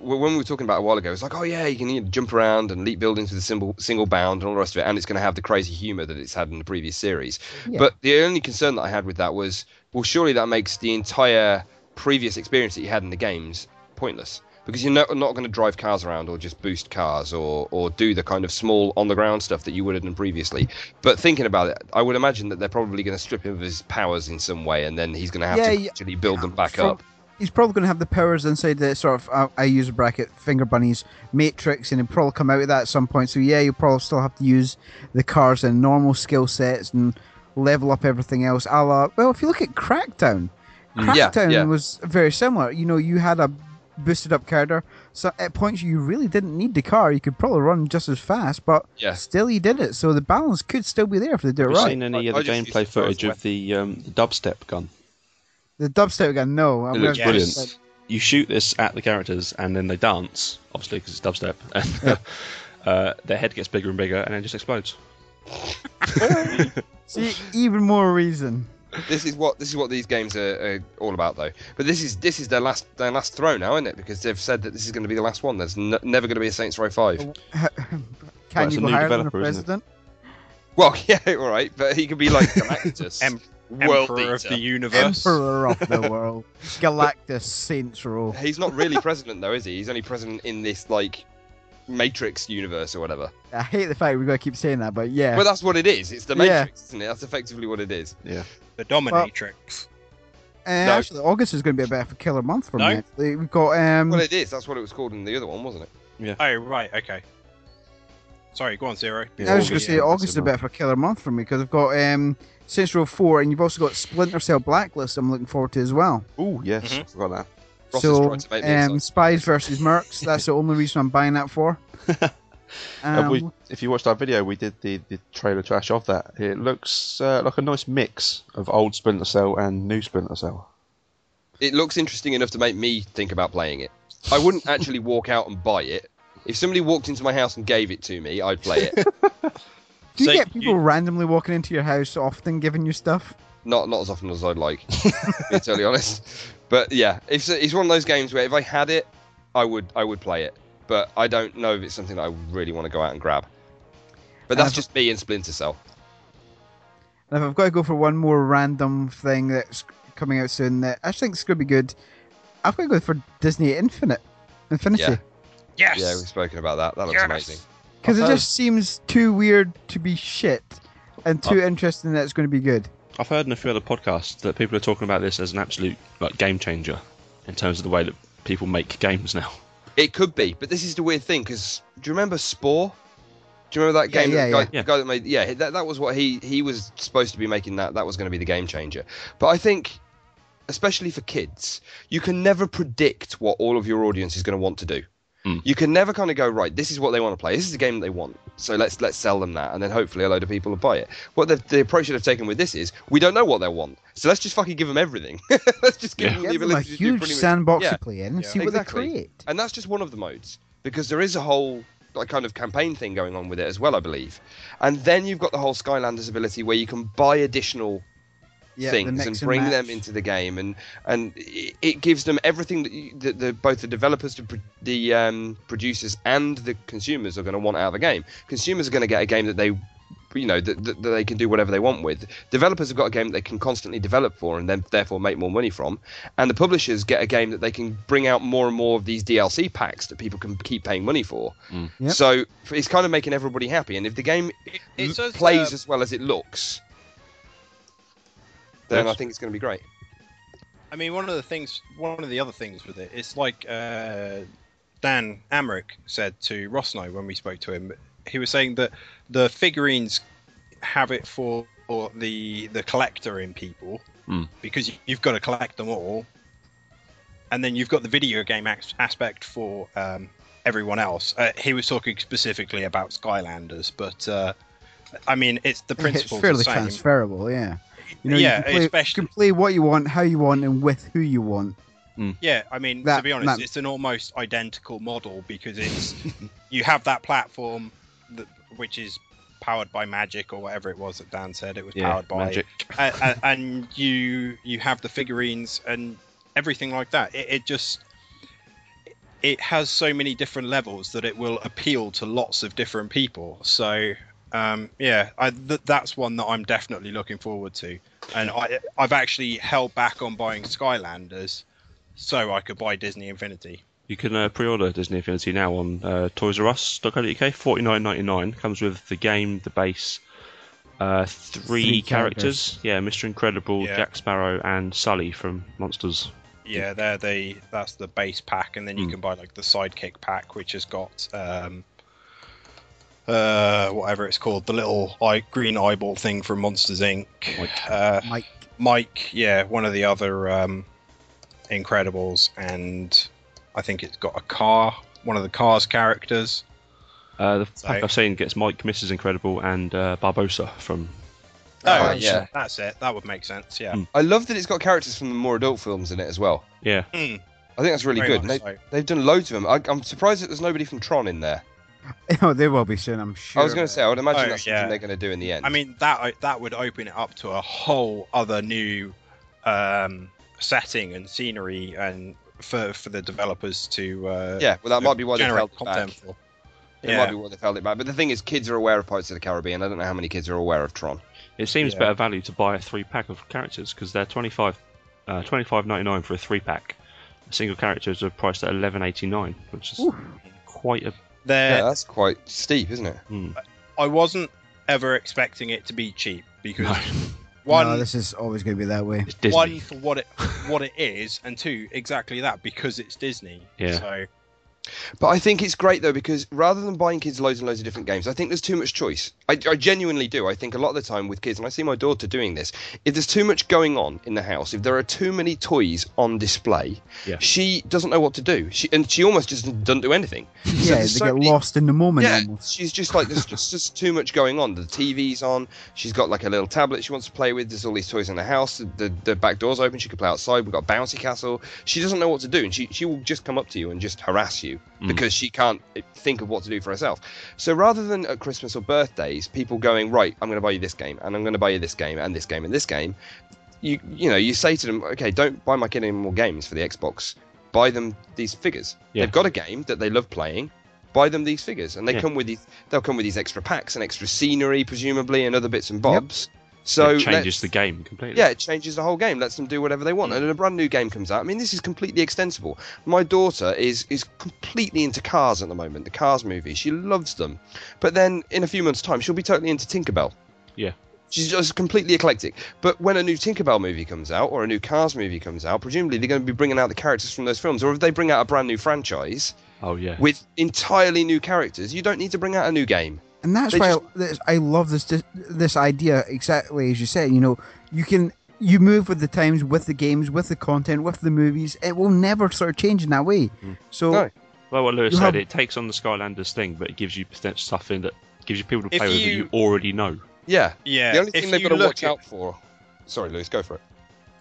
when we were talking about it a while ago, it's like, oh yeah, you can you know, jump around and leap buildings with a single single bound and all the rest of it, and it's going to have the crazy humor that it's had in the previous series. Yeah. But the only concern that I had with that was, well, surely that makes the entire previous experience that you had in the games pointless because you're not, not going to drive cars around or just boost cars or or do the kind of small on the ground stuff that you would have done previously. But thinking about it, I would imagine that they're probably going to strip him of his powers in some way, and then he's going to have Yeah, to yeah. actually build them back From- up. He's probably going to have the powers inside the sort of, uh, I use a bracket, finger bunnies matrix, and he'll probably come out of that at some point. So, yeah, you'll probably still have to use the cars and normal skill sets and level up everything else. A la, well, if you look at Crackdown, Mm. Yeah, Crackdown yeah. was very similar. You know, you had a boosted up character, so at points you really didn't need the car. You could probably run just as fast, but Yeah. still you did it. So the balance could still be there if they do it Have you right. seen any I- of the gameplay footage of the, um, the dubstep gun? The dubstep gun, no. I'm It looks gonna- brilliant. You shoot this at the characters, and then they dance, obviously because it's dubstep, and uh, their head gets bigger and bigger, and then just explodes. See, even more reason. This is what this is what these games are, are all about, though. But this is this is their last their last throw now, isn't it? Because they've said that this is going to be the last one. There's n- never going to be a Saints Row Five. Can Well, it's you a go new higher than a developer, isn't it? president? Well, yeah, all right, but he could be like Galactus, Em- World Emperor of the universe. Emperor of the world. Galactus Saints Row. He's not really president though, is he? He's only president in this like Matrix universe or whatever. I hate the fact we've got to keep saying that, but yeah. Well, that's what it is. It's the Yeah. Matrix, isn't it? That's effectively what it is. Yeah. The Dominatrix. Uh, No. Actually, August is going to be a bit of a killer month for No? me. Actually. We've got um, Well, it is. That's what it was called in the other one, wasn't it? Yeah. Oh, right, okay. Sorry, go on, Zero. I was going to August, say August is a that's bit of a killer month for me because I've got um, Saints Row 4 and you've also got Splinter Cell Blacklist I'm looking forward to as well. Oh yes, Mhm. I forgot that. Ross so, tried to make me um. Spies versus Mercs, that's the only reason I'm buying that for. Um, we, if you watched our video, we did the, the trailer trash of that. It looks uh, like a nice mix of old Splinter Cell and new Splinter Cell. It looks interesting enough to make me think about playing it. I wouldn't actually walk out and buy it. If somebody walked into my house and gave it to me, I'd play it. do you So get people you- randomly walking into your house often giving you stuff? not not as often as I'd like, to be totally honest. But yeah, it's it's one of those games where if I had it, I would I would play it. But I don't know if it's something that I really want to go out and grab. But that's just me and Splinter Cell. And if I've got to go for one more random thing that's coming out soon that I think is going to be good, I've got to go for Disney Infinite. Infinity. Yeah. Yes! Yeah, we've spoken about that. That looks Yes! amazing. Because it just seems too weird to be shit and too interesting that it's going to be good. I've heard in a few other podcasts that people are talking about this as an absolute like game changer in terms of the way that people make games now. It could be, but this is the weird thing because do you remember Spore? Do you remember that Yeah, game? yeah, that guy, yeah. The guy that made yeah, that, that was what he he was supposed to be making that. That was going to be the game changer. But I think, especially for kids, you can never predict what all of your audience is going to want to do. Hmm. You can never kind of go right. This is what they want to play. This is the game that they want. So let's let's sell them that, and then hopefully a load of people will buy it. What the, the approach that they've taken with this is, we don't know what they want, so let's just fucking give them everything. let's just give Yeah. them the Give them a ability to do huge pretty much- sandbox Yeah. to play in and Yeah. see what they create. And that's just one of the modes because there is a whole like kind of campaign thing going on with it as well, I believe. And then you've got the whole Skylanders ability where you can buy additional Yeah, things mix and and bring them into the game, and and it it gives them everything that, you, that the, both the developers, the, the um, producers, and the consumers are going to want out of the game. Consumers are going to get a game that they, you know, that, that, that they can do whatever they want with. Developers have got a game that they can constantly develop for, and then therefore make more money from. And the publishers get a game that they can bring out more and more of these DLC packs that people can keep paying money for. Yep. So it's kind of making everybody happy. And if the game It, it says, plays uh, as well as it looks, then Yes. I think it's going to be great. I mean, one of the things, one of the other things with it, it's like uh, Dan Amrich said to Ross and I when we spoke to him. He was saying that the figurines have it for, for the the collector in people Hmm. because you, you've got to collect them all, and then you've got the video game as- aspect for um, everyone else. Uh, he was talking specifically about Skylanders, but uh, I mean, it's the principle. It's fairly the same. transferable, yeah. You know, Yeah, you can, play, especially- you can play what you want, how you want, and with who you want. Hmm. Yeah, I mean, to be honest, that- it's an almost identical model because it's you have that platform that which is powered by magic or whatever it was that Dan said it was Yeah, powered by magic. and, and, and you you have the figurines and everything like that. It, it just it has so many different levels that it will appeal to lots of different people. So um, yeah, I, th- that's one that I'm definitely looking forward to. And I I've actually held back on buying Skylanders so I could buy Disney Infinity. You can uh, pre-order Disney Infinity now on uh, Toys R Us.co.uk. Forty nine ninety nine comes with the game, the base, uh, three, Three characters. characters. Yeah, Mr. Incredible, Yeah. Jack Sparrow, and Sully from Monsters. Yeah, they're the that's the base pack, and then you Hmm. can buy like the sidekick pack, which has got um, uh, whatever it's called, the little eye, green eyeball thing from Monsters Inc. Mike. Uh, Mike, Mike, yeah, one of the other um, Incredibles, and I think it's got a car, one of the Cars characters. Uh, the So- pack I've seen gets Mike, Mrs. Incredible, and uh, Barbossa from. Oh, right, yeah. that's it. That would make sense. Yeah. Hmm. I love that it's got characters from the more adult films in it as well. Yeah, Mm, I think that's really very good. And much they, they've done loads of them. I, I'm surprised that there's nobody from Tron in there. oh, they will be soon, I'm sure. I was going to say, I would imagine Oh, that's yeah. something they're going to do in the end. I mean that that would open it up to a whole other new um, setting and scenery, and for for the developers to uh, yeah, well, that might be why they've generate held it content back. for. It Yeah. might be why they've held it back. But the thing is, kids are aware of Pirates of the Caribbean. I don't know how many kids are aware of Tron. it seems Yeah. better value to buy a three pack of characters because they're 25 uh, 25.99 for a three pack. A single characters are priced at 11.89, which is quite a. There, yeah, that's quite steep, isn't it? Hmm. I wasn't ever expecting it to be cheap because No, one, No, this is always going to be that way. it's Disney. one for what it what it is, and two, exactly that because it's Disney. Yeah. So But I think it's great though because rather than buying kids loads and loads of different games, I think there's too much choice. I, I genuinely do. I think a lot of the time with kids, and I see my daughter doing this, if there's too much going on in the house, if there are too many toys on display, Yeah. she doesn't know what to do. She and she almost just doesn't do anything. So Yeah, they so get many- lost in the moment Yeah, almost. she's just like there's just, just too much going on. The TV's on. She's got like a little tablet she wants to play with. There's all these toys in the house. The, the, the back door's open. She could play outside. We've got a bouncy castle. She doesn't know what to do, and she she will just come up to you and just harass you Mm. because she can't think of what to do for herself. So rather than at Christmas or birthdays, people going right, I'm going to buy you this game, and I'm going to buy you this game, and this game, and this game. You you know you say to them, okay, don't buy my kid any more games for the Xbox. Buy them these figures. Yeah. They've got a game that they love playing buy them these figures and they Yeah. come with these they'll come with these extra packs and extra scenery presumably and other bits and bobs so it changes the game completely. yeah it changes the whole game lets them do whatever they want and then a brand new game comes out i mean this is completely extensible my daughter is is completely into cars at the moment the cars movie, she loves them but then in a few months time she'll be totally into tinkerbell Yeah. She's just completely eclectic. But when a new Tinkerbell movie comes out or a new Cars movie comes out, presumably they're going to be bringing out the characters from those films. Or if they bring out a brand new franchise, Oh yeah. with entirely new characters. You don't need to bring out a new game. And that's They why just- I, I love this, this this idea exactly as you said. You know, you can you move with the times, with the games, with the content, with the movies. It will never sort of change in that way. So No. Like what Lewis said, have- it takes on the Skylanders thing, but it gives you potential stuff in that gives you people to If play with that you- you already know. Yeah. Yeah. the only if thing they've got to watch at- out for. Sorry, Lewis, go for it.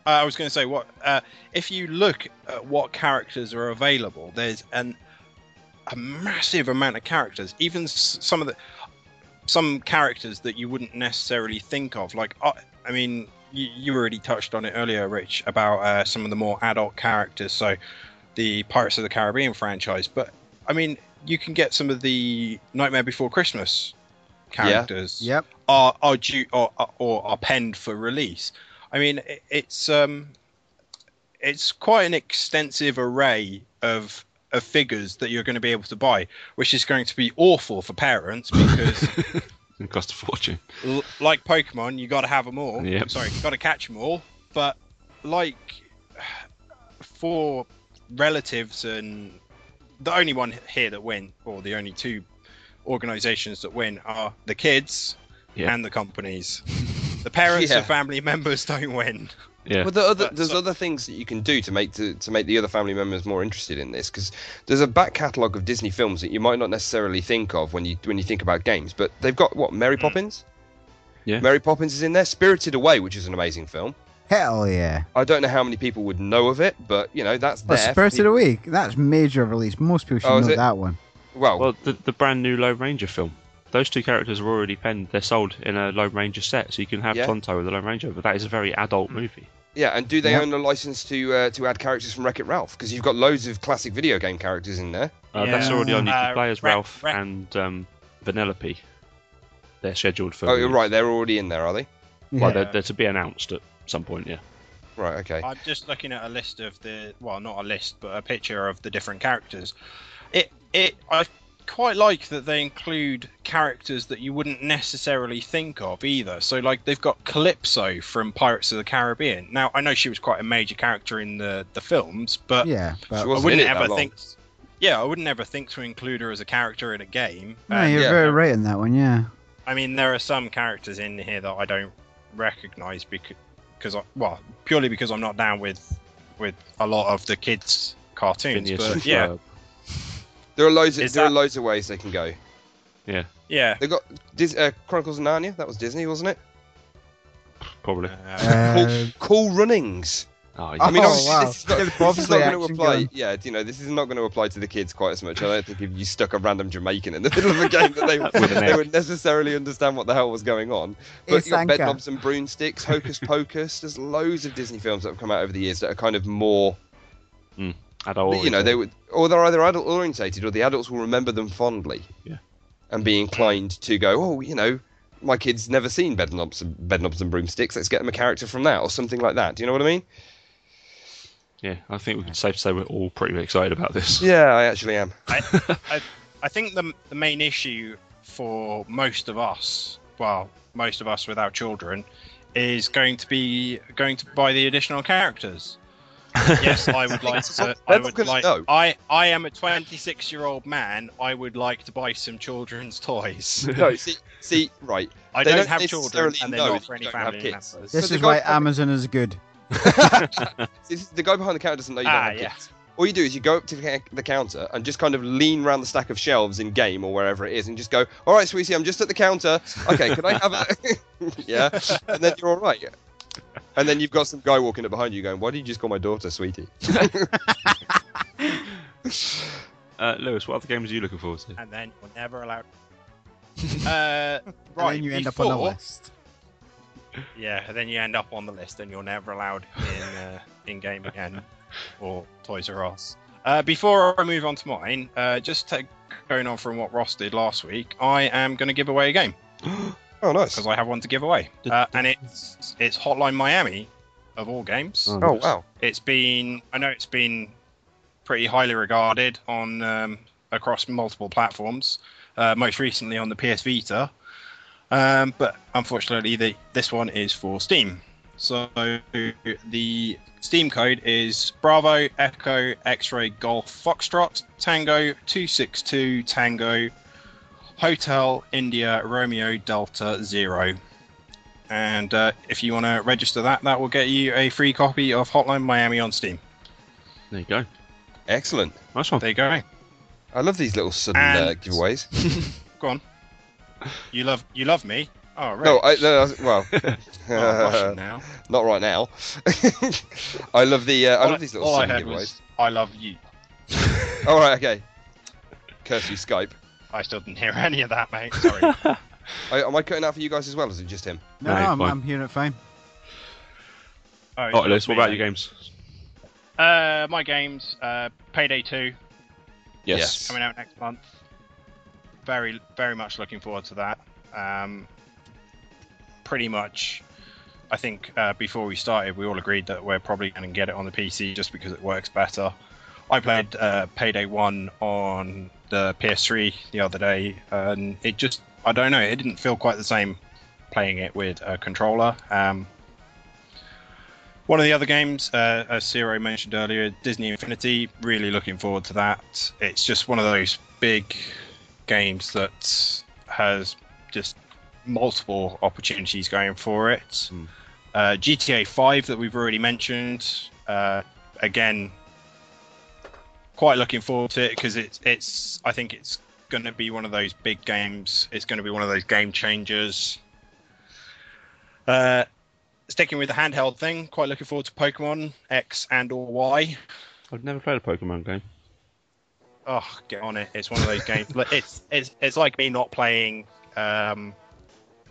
Uh, I was going to say what uh, if you look at what characters are available. There's an a massive amount of characters. Even some of the some characters that you wouldn't necessarily think of. Like uh, I mean, you, you already touched on it earlier, Rich, about uh, some of the more adult characters. So the Pirates of the Caribbean franchise. But I mean, you can get some of the Nightmare Before Christmas characters Yep. are are due or, or are penned for release. I mean, it- it's um, it's quite an extensive array of of figures that you're going to be able to buy, which is going to be awful for parents because, It costs a fortune. l- like Pokemon, you got to have them all. Yep. Sorry, you got to catch them all. But like for relatives and the only one here that win, or the only two organizations that win, are the kids Yeah. and the companies. The parents Yeah. and family members don't win. Yeah. But the other, But there's so- other things that you can do to make to, to make the other family members more interested in this because there's a back catalogue of Disney films that you might not necessarily think of when you when you think about games. But they've got what Mary hmm. Poppins. Yeah. Mary Poppins is in there. Spirited Away, which is an amazing film. Hell yeah. I don't know how many people would know of it, but you know that's But there. for Spirited people- Away, that's major release. Most people should Oh, know it? that one. Well, Well, the, the brand new Lone Ranger film. Those two characters are already penned. They're sold in a Lone Ranger set, so you can have Yeah. Tonto with the Lone Ranger. But that is a very adult hmm. movie. Yeah. And do they Yeah. own a license to uh, to add characters from Wreck It Ralph? Because you've got loads of classic video game characters in there. Uh, That's Yeah. already on. You can Uh, play as Wreck- Ralph Wreck- and um, Vanellope. They're scheduled for. Oh, release. right, they're already in there, are they? Well, they're, they're to be announced at some point. Yeah. Right, okay. I'm just looking at a list of the well, not a list, but a picture of the different characters. It it I quite like that they include characters that you wouldn't necessarily think of either. So like they've got Calypso from Pirates of the Caribbean. Now I know she was quite a major character in the the films, but Yeah, but I wouldn't in it that ever think. Yeah, I wouldn't ever think to include her as a character in a game. no, And, you're yeah. very right in that one. Yeah. I mean, there are some characters in here that I don't recognize because, because I, well, purely because I'm not down with with a lot of the kids' cartoons. Phineas But yeah, Ferb. There are loads. Of, Is there are loads of ways they can go. Yeah, yeah. They got Dis- uh, Chronicles of Narnia. That was Disney, wasn't it? probably. Uh, Cool, cool Runnings. Oh, I mean, Oh, obviously, wow. this is not, Yeah, this is obviously not going to action apply. going. Yeah, you know, this is not going to apply to the kids quite as much. I don't think if you stuck a random Jamaican in the middle of a game that they, With an they egg. would necessarily understand what the hell was going on. Hey, But you got Sanka. Bedknobs and Broomsticks, Hocus Pocus. There's loads of Disney films that have come out over the years that are kind of more, adult. you know, they would, or they're either adult orientated or the adults will remember them fondly. Yeah. And be inclined to go, oh, you know, my kid's never seen Bedknobs and Bedknobs and Broomsticks. Let's get them a character from that or something like that. Do you know what I mean? Yeah, I think we can safe to say we're all pretty excited about this. Yeah, I actually am. I, I, I think the the main issue for most of us, well, most of us without children, is going to be going to buy the additional characters. Yes, I would like to. I They're not would like. know. I I am a 26 year old man. I would like to buy some children's toys. No, see, see, right. I don't, don't have children, necessarily and they're know not that for any have family kids. members. this So is the why guy- Amazon is good. The guy behind the counter doesn't know you don't Ah, have yeah. kids. All you do is you go up to the the counter and just kind of lean around the stack of shelves in game or wherever it is and just go, all right, sweetie, I'm just at the counter. Okay, can I have a... yeah, and then you're all right. And then you've got some guy walking up behind you going, why did you just call my daughter sweetie? Uh, Lewis, what other games are you looking forward to? and then you're never allowed. uh, And right, then you end up before, on the list. Yeah, and then you end up on the list, and you're never allowed in uh, in game again, or Toys R Us. Uh, before I move on to mine, uh, just to, going on from what Ross did last week, I am going to give away a game Oh, nice. because I have one to give away, uh, and it's it's Hotline Miami, of all games. Oh, Oh, wow. It's been I know it's been pretty highly regarded on um, across multiple platforms. Uh, most recently on the PS Vita, um, but unfortunately, the, this one is for Steam. So the Steam code is Bravo Echo X-Ray Golf Foxtrot Tango two six two Tango Hotel India Romeo Delta Zero. And uh, if you want to register that, that will get you a free copy of Hotline Miami on Steam. There you go. Excellent. Nice one. There you go. I love these little sudden uh, giveaways. Go on. You love you love me. Oh, right. No, I, no, I- well, Oh, now. not right now. I love the. Uh, I All love these little all I sudden heard giveaways. was, I love you. All right, okay. Curse you, Skype. I still didn't hear any of that, mate. Sorry. I, am I cutting out for you guys as well, or is it just him? No, No, no, I'm, fine. I'm hearing it fine. Oh, All right, Lewis, what about your games? Uh, my games, uh, Payday 2 Yes. coming out next month. Very, very much looking forward to that. Um, pretty much, I think uh, before we started, we all agreed that we're probably going to get it on the PC just because it works better. I played uh, Payday 1 on the PS3 the other day, and it just, I don't know, it didn't feel quite the same playing it with a controller. Um, one of the other games, uh, as Zero mentioned earlier, Disney Infinity. Really looking forward to that. It's just one of those big games that has just multiple opportunities going for it. Mm. Uh, GTA 5 that we've already mentioned. Uh, again, quite looking forward to it because it's it's. I think it's going to be one of those big games. It's going to be one of those game changers. Uh, sticking with the handheld thing, quite looking forward to Pokemon X and or Y. I've never played a Pokemon game. Oh, get on it! It's one of those games. It's it's it's like me not playing um,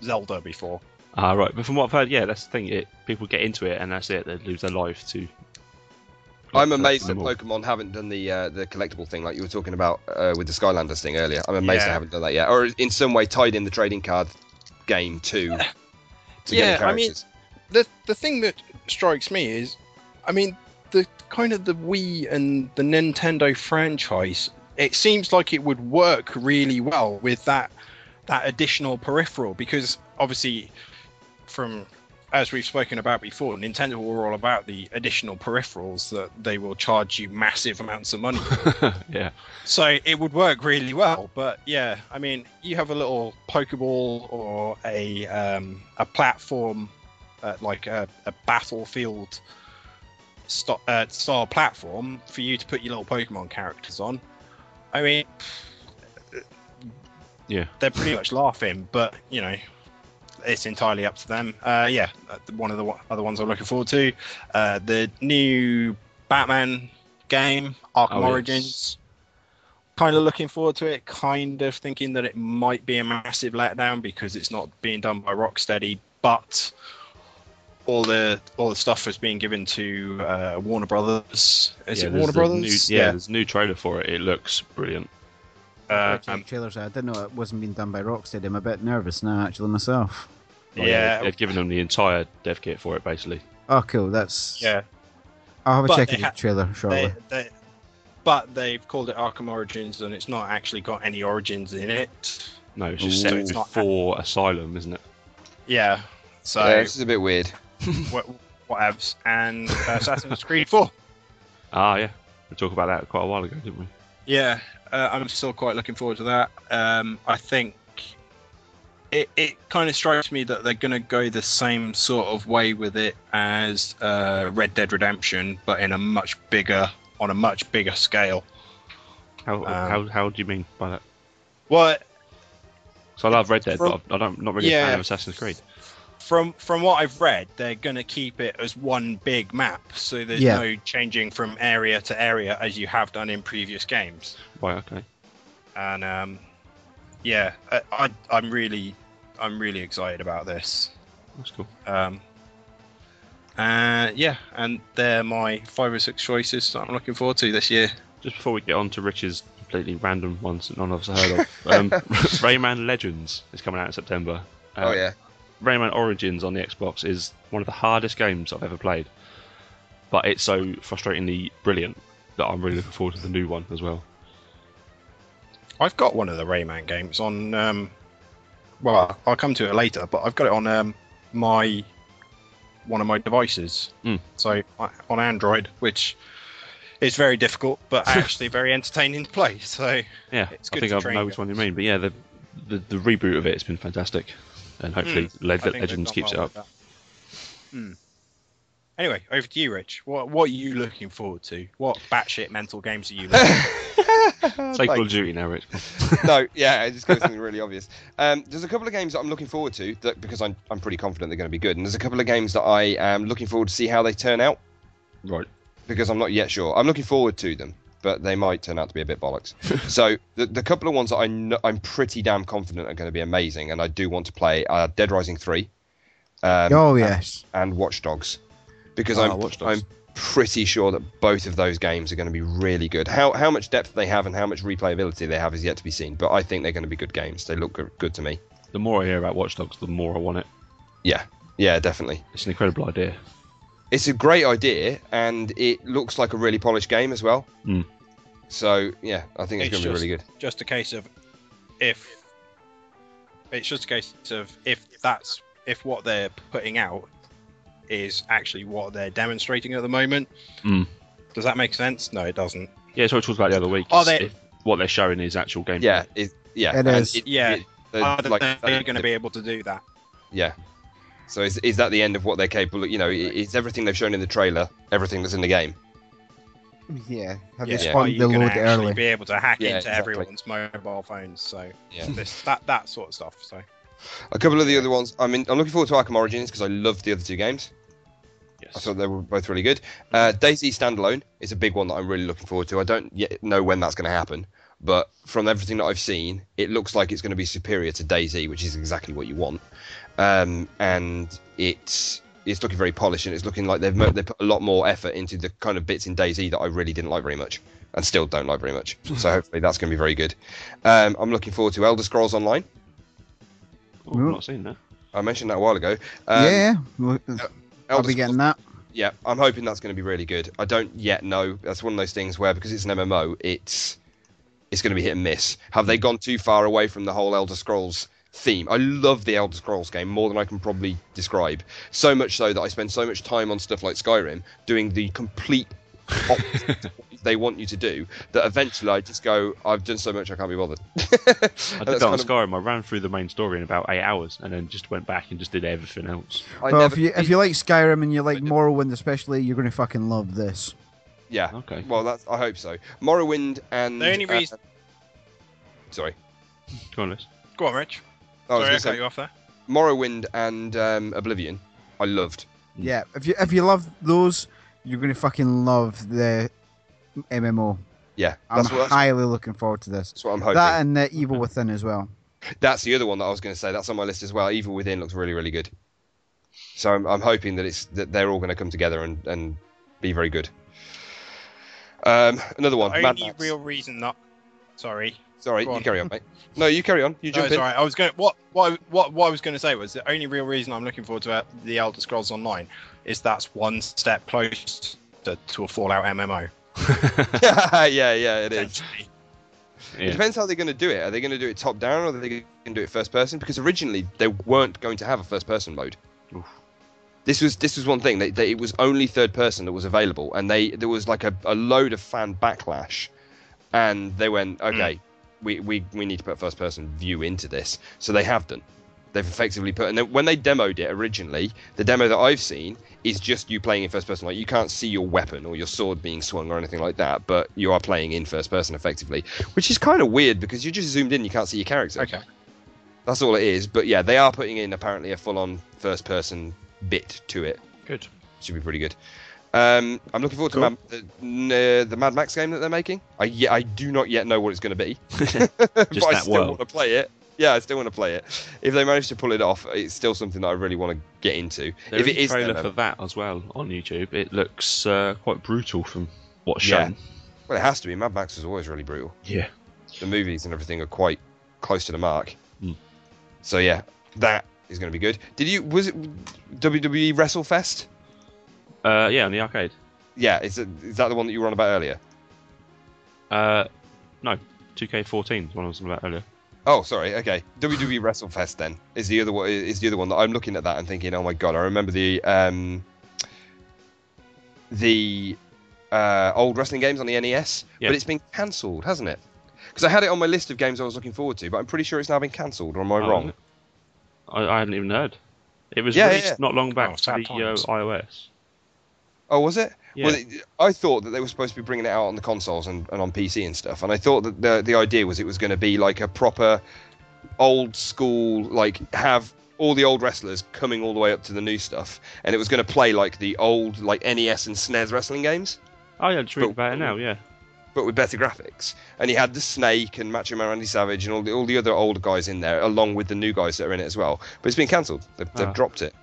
Zelda before. Ah, right. But from what I've heard, yeah, that's the thing. It people get into it and that's it. They lose their life to. I'm amazed that. Pokemon haven't done the uh, the collectible thing like you were talking about uh, with the Skylanders thing earlier. I'm amazed they haven't done that yet, or in some way tied in the trading card game too. To Yeah, get the I mean- the the thing that strikes me is, I mean, the kind of the Wii and the Nintendo franchise. It seems like it would work really well with that that additional peripheral because obviously, from as we've spoken about before, Nintendo were all about the additional peripherals that they will charge you massive amounts of money. yeah. So it would work really well, but yeah, I mean, you have a little Pokeball or a um, a platform, uh, like a, a battlefield st- uh, style platform for you to put your little Pokemon characters on. I mean, Yeah. they're pretty much laughing, but you know, it's entirely up to them. Uh, yeah, uh, one of the other ones I'm looking forward to, uh, the new Batman game, Arkham Oh, yes. Origins. Kind of looking forward to it. Kind of thinking that it might be a massive letdown because it's not being done by Rocksteady, but all the all the stuff is being given to uh, Warner Brothers. Is yeah, it Warner Brothers? New, yeah, there's a new trailer for it. It looks brilliant. Uh, Check um, trailers. I didn't know it wasn't being done by Rocksteady. I'm a bit nervous now, actually, myself. Oh, yeah, they've given them the entire dev kit for it, basically. Oh, cool. That's. yeah. I'll have a But check they of the ha- trailer shortly. They, they, but they've called it Arkham Origins, and it's not actually got any origins in it. No, it's just Ooh. set It's not- Asylum, isn't it? Yeah. So yeah, this is a bit weird. what whatevs and uh, Assassin's Creed 4. Ah, yeah. We talked about that quite a while ago, didn't we? Yeah, uh, I'm still quite looking forward to that. Um, I think it, it kind of strikes me that they're going to go the same sort of way with it as uh, Red Dead Redemption, but in a much bigger, on a much bigger scale. How Um, how how do you mean by that? Well, So I love Red Dead, From- but I don't not really a fan of Assassin's Creed. from from what I've read, they're going to keep it as one big map, so there's Yeah. no changing from area to area as you have done in previous games. Right, okay. And um, yeah, I, I I'm really I'm really excited about this. That's cool. Um, uh, yeah, and they're my five or six choices that I'm looking forward to this year. Just before we get on to Rich's completely random ones that none of us have heard of, um, Rayman Legends is coming out in September. Uh, oh yeah. Rayman Origins on the Xbox is one of the hardest games I've ever played, but it's so frustratingly brilliant that I'm really looking forward to the new one as well. I've got one of the Rayman games on. Um, well, I'll come to it later, but I've got it on um, my one of my devices. Mm. So I- on Android, which is very difficult, but actually very entertaining to play. So Yeah, It's I good think to I know which one you mean, but yeah, the the, the reboot of it has been fantastic, and hopefully I think they've Legends keeps well it up. Hmm. Anyway, over to you, Rich. What what are you looking forward to? What batshit mental games are you looking? Say Call Like- of Duty now, Rich. no, yeah, it just goes something really obvious. Um, there's a couple of games that I'm looking forward to that because I'm I'm pretty confident they're going to be good, and there's a couple of games that I am looking forward to see how they turn out Right. because I'm not yet sure. I'm looking forward to them, but they might turn out to be a bit bollocks. so the the couple of ones that I know, I'm pretty damn confident are going to be amazing, and I do want to play are Dead Rising three. Um, oh yes. and Watch Dogs because Ah, I'm Watch Dogs. I'm pretty sure that both of those games are going to be really good. How how much depth they have and how much replayability they have is yet to be seen, but I think they're going to be good games. They look good, good to me. The more I hear about Watch Dogs, the more I want it. Yeah, yeah, definitely. It's an incredible idea. It's a great idea, and it looks like a really polished game as well. Mm. So yeah, I think it's, It's going to be really good. Just a case of if it's just a case of if that's if what they're putting out is actually what they're demonstrating at the moment. Mm. Does that make sense? No, it doesn't. Yeah, so what I talked about the other week. Are they- what they're showing is actual gameplay. Yeah, it, yeah, It and is. Yeah. the- Are like, they going to be able to do that? Yeah. So is is that the end of what they're capable? of? You know, is everything they've shown in the trailer everything that's in the game? Yeah. Have Yeah, they Yeah. Are you the going to actually early? be able to hack Yeah, into exactly. everyone's mobile phones? So Yeah. this that that sort of stuff. So A couple of the other ones. I mean, I'm looking forward to Arkham Origins because I loved the other two games. Yes. I thought they were both really good. Uh, DayZ Standalone is a big one that I'm really looking forward to. I don't yet know when that's going to happen, but from everything that I've seen, it looks like it's going to be superior to DayZ, which is exactly what you want. Um, and it's it's looking very polished, and it's looking like they've they put a lot more effort into the kind of bits in DayZ that I really didn't like very much, and still don't like very much. So hopefully that's going to be very good. Um, I'm looking forward to Elder Scrolls Online. Oh, I've not seen that. I mentioned that a while ago. Um, yeah. I'll Elder be Scrolls getting that. yeah, I'm hoping that's going to be really good. I don't yet know. That's one of those things where because it's an MMO, it's it's going to be hit and miss. Have they gone too far away from the whole Elder Scrolls theme? I love the Elder Scrolls game more than I can probably describe. So much so that I spend so much time on stuff like Skyrim doing the complete opposite of what they want you to do that eventually I just go, I've done so much I can't be bothered. I did that on Skyrim. I ran through the main story in about eight hours, and then just went back and just did everything else. I Well, never if you if you like Skyrim and you like Morrowind especially, you're gonna fucking love this. yeah, Okay. well that's I hope so. Morrowind and The only uh, reason- sorry. Come on, Liz. go on, Rich. I Sorry, I gonna cut you off there. Morrowind and um, Oblivion, I loved. Yeah, if you if you love those, you're gonna fucking love the MMO. Yeah, I'm that's what, that's, highly looking forward to this. that's what I'm hoping. That and uh, Evil Within as well. That's the other one that I was going to say. That's on my list as well. Evil Within looks really, really good. So I'm, I'm hoping that it's that they're all going to come together and, and be very good. Um, another one. The Mad only Max. real reason that. Sorry. Sorry, you on. carry on, mate. No, you carry on. You No, jump it's in. alright. I was going. What what what what I was going to say was the only real reason I'm looking forward to the Elder Scrolls Online is that's one step closer to, to a Fallout MMO. yeah, yeah, it is. essentially. It depends how they're going to do it. Are they going to do it top down or are they going to do it first person? Because originally they weren't going to have a first person mode. Oof. This was this was one thing. They, they, it was only third person that was available, and they there was like a, a load of fan backlash, and they went, hmm. okay, we, we we need to put first person view into this. So they have done. They've effectively put, and then when they demoed it originally, the demo that I've seen is just you playing in first person. Like you can't see your weapon or your sword being swung or anything like that, but you are playing in first person effectively, which is kind of weird because you're just zoomed in, you can't see your character. Okay. That's all it is. But yeah, they are putting in apparently a full on first person bit to it. Good. Should be pretty good. Um, I'm looking forward to Mad, the, uh, the Mad Max game that they're making. I yeah, I do not yet know what it's going to be, but I still world. want to play it. Yeah, I still want to play it. If they manage to pull it off, it's still something that I really want to get into. There if is it a trailer for that as well on YouTube. It looks uh, quite brutal from what's Yeah. shown. well, it has to be. Mad Max is always really brutal. Yeah. The movies and everything are quite close to the mark. Hmm. So yeah, that is going to be good. Did you? Was it WWE WrestleFest? Uh, yeah, on the arcade. Yeah, is, it, is that the one that you were on about earlier? Uh, no, 2K14 is one I was on about earlier. Oh, sorry. Okay, WWE WrestleFest then is the other one. Is the other one that I'm looking at that and thinking, oh my god, I remember the um, the uh, old wrestling games on the NES, Yeah. but it's been cancelled, hasn't it? Because I had it on my list of games I was looking forward to, but I'm pretty sure it's now been cancelled. Or am I Oh, wrong? I, I hadn't even heard. It was Yeah, released yeah. not long back Oh, for the uh, iOS. Oh, was it? Yeah. Well, it, I thought that they were supposed to be bringing it out on the consoles and, and on PC and stuff, and I thought that the the idea was it was going to be like a proper old school, like have all the old wrestlers coming all the way up to the new stuff, and it was going to play like the old like NES and SNES wrestling games, Oh yeah, read But- about it now. Yeah. but with better graphics. And he had the Snake and Macho Man Randy Savage and all the all the other older guys in there, along with the new guys that are in it as well. But it's been cancelled. They've, they've Ah. dropped it.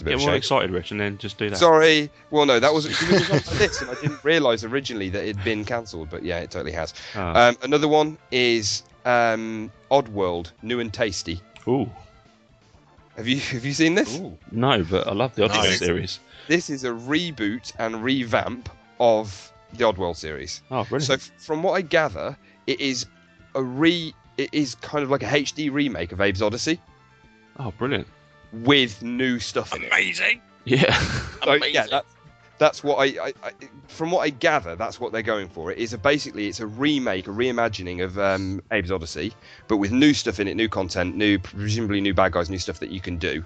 It's a bit Get more excited, Rich, and then just do that. Sorry. Well, no, that was it was on my list, and I didn't realise originally that it'd been cancelled. But yeah, it totally has. Ah. Um, another one is um, Oddworld, new and tasty. Ooh. Have you have you seen this? No, but I love the Oddworld Nice. series. This is a reboot and revamp of the Oddworld series. Oh, brilliant. So f- from what I gather, it is a re. It is kind of like a HD remake of Abe's Oddysee oh, brilliant. With new stuff in it. Amazing. Yeah. So, Amazing. yeah, that's that's what I, I, I. From what I gather, that's what they're going for. It is a basically it's a remake, a reimagining of um, Abe's Oddysee, but with new stuff in it, new content, new presumably new bad guys, new stuff that you can do.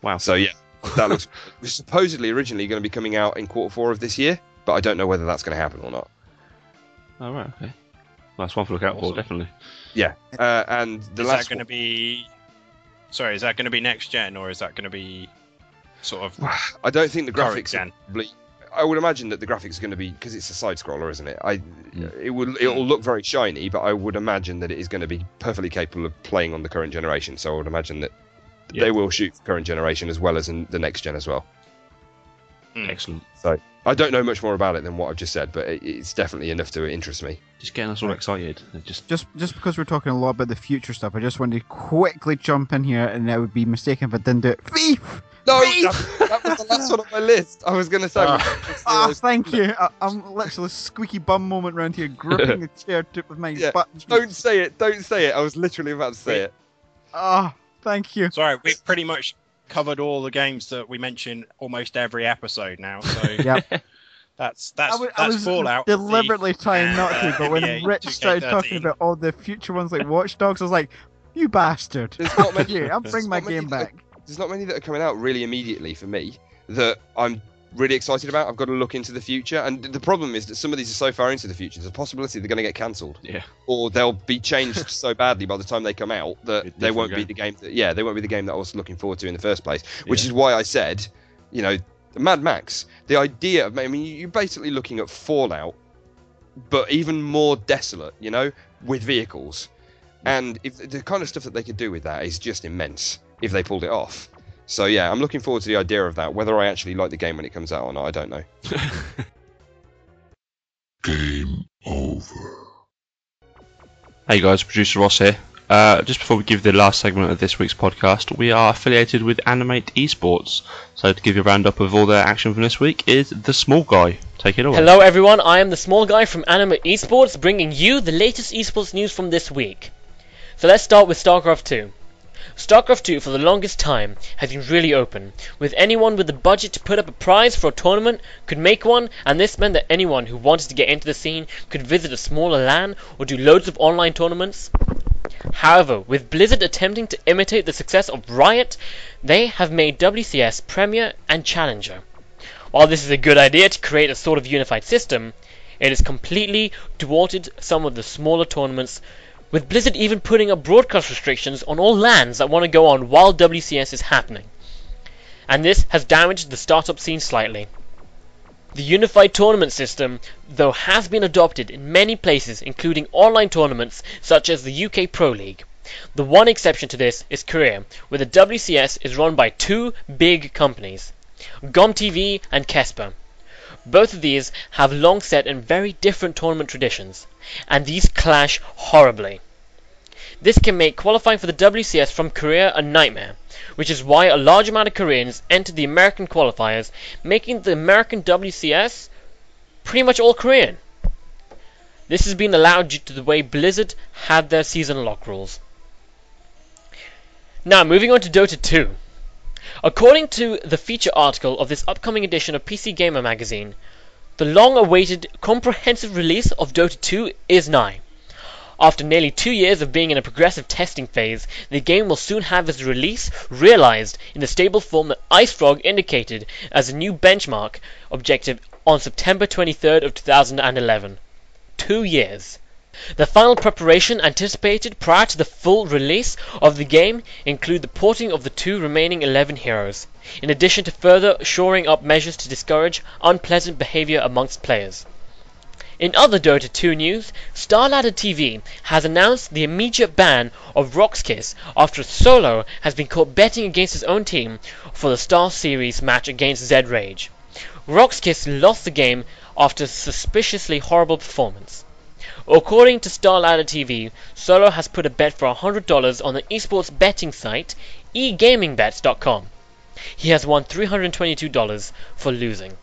wow. So yeah, that looks. was supposedly originally going to be coming out in quarter four of this year, but I don't know whether that's going to happen or not. Oh, right. Okay. Well, that's one to look out for, definitely. Yeah, uh, and the is last that going to be? Sorry, is that going to be next gen or is that going to be sort of I don't think the current graphics. gen? Probably, I would imagine that the graphics are going to be because it's a side scroller, isn't it? I it will it will look very shiny, but I would imagine that it is going to be perfectly capable of playing on the current generation. So I would imagine that Yeah. they will shoot current generation as well as in the next gen as well. Hmm. Excellent. So I don't know much more about it than what I've just said, but it, it's definitely enough to interest me. Just getting us all excited. Just Just just because we're talking a lot about the future stuff, I just wanted to quickly jump in here, and I would be mistaken if I didn't do it. Thief! No, that, that was the last one on my list. I was going to say. Ah, thank you. I, I'm literally a squeaky bum moment around here, gripping the chair tip with my Yeah, buttons. Don't say it. Don't say it. I was literally about to say it. Ah, thank you. Sorry, we've pretty much covered all the games that we mention almost every episode now. So Yep. that's that's I was, that's I was Fallout. deliberately trying not to, but uh, when NBA Rich started 2K13. talking about all the future ones like Watch Dogs, I was like, "You bastard! There's not many- you, I'm there's bringing my not many game that- back." There's not many that are coming out really immediately for me that I'm really excited about. I've got to look into the future, and the problem is that some of these are so far into the future. There's a possibility they're going to get cancelled, yeah. or they'll be changed so badly by the time they come out that they won't different be the game. That, yeah, they won't be the game that I was looking forward to in the first place. Which Yeah. is why I said, you know, Mad Max. The idea of, I mean, you're basically looking at Fallout, but even more desolate. You know, with vehicles. And if the kind of stuff that they could do with that is just immense if they pulled it off. So yeah, I'm looking forward to the idea of that. Whether I actually like the game when it comes out or not, I don't know. Game over. Hey guys, producer Ross here. Uh, just before we give the last segment of this week's podcast, we are affiliated with Animate Esports. So to give you a roundup of all their action from this week is the small guy. Take it away. Hello everyone, I am the small guy from Anima Esports bringing you the latest esports news from this week. So let's start with StarCraft 2. StarCraft 2 for the longest time has been really open, with anyone with the budget to put up a prize for a tournament could make one, and this meant that anyone who wanted to get into the scene could visit a smaller LAN or do loads of online tournaments. However, with Blizzard attempting to imitate the success of Riot, they have made WCS Premier and Challenger. While this is a good idea to create a sort of unified system, it has completely thwarted some of the smaller tournaments, with Blizzard even putting up broadcast restrictions on all LANs that want to go on while WCS is happening. And this has damaged the startup scene slightly. The unified tournament system, though, has been adopted in many places, including online tournaments such as the UK Pro League. The one exception to this is Korea, where the WCS is run by two big companies, GomTV and KeSPA. Both of these have long set in very different tournament traditions, and these clash horribly. This can make qualifying for the WCS from Korea a nightmare, which is why a large amount of Koreans enter the American qualifiers, making the American WCS pretty much all Korean. This has been allowed due to the way Blizzard had their season lock rules. Now, moving on to Dota 2. According to the feature article of this upcoming edition of PC Gamer magazine, the long awaited comprehensive release of Dota 2 is nigh. After nearly two years of being in a progressive testing phase, the game will soon have its release realized in the stable form that IceFrog indicated as a new benchmark objective on September 23rd of 2011. Two years. The final preparation anticipated prior to the full release of the game include the porting of the two remaining 11 heroes, in addition to further shoring up measures to discourage unpleasant behavior amongst players. In other Dota 2 news, Starladder TV has announced the immediate ban of Roxkiss after Solo has been caught betting against his own team for the Star Series match against Zed Rage. Roxkiss lost the game after a suspiciously horrible performance. According to Starladder TV, Solo has put a bet for $100 on the esports betting site egamingbets.com. He has won $322 for losing.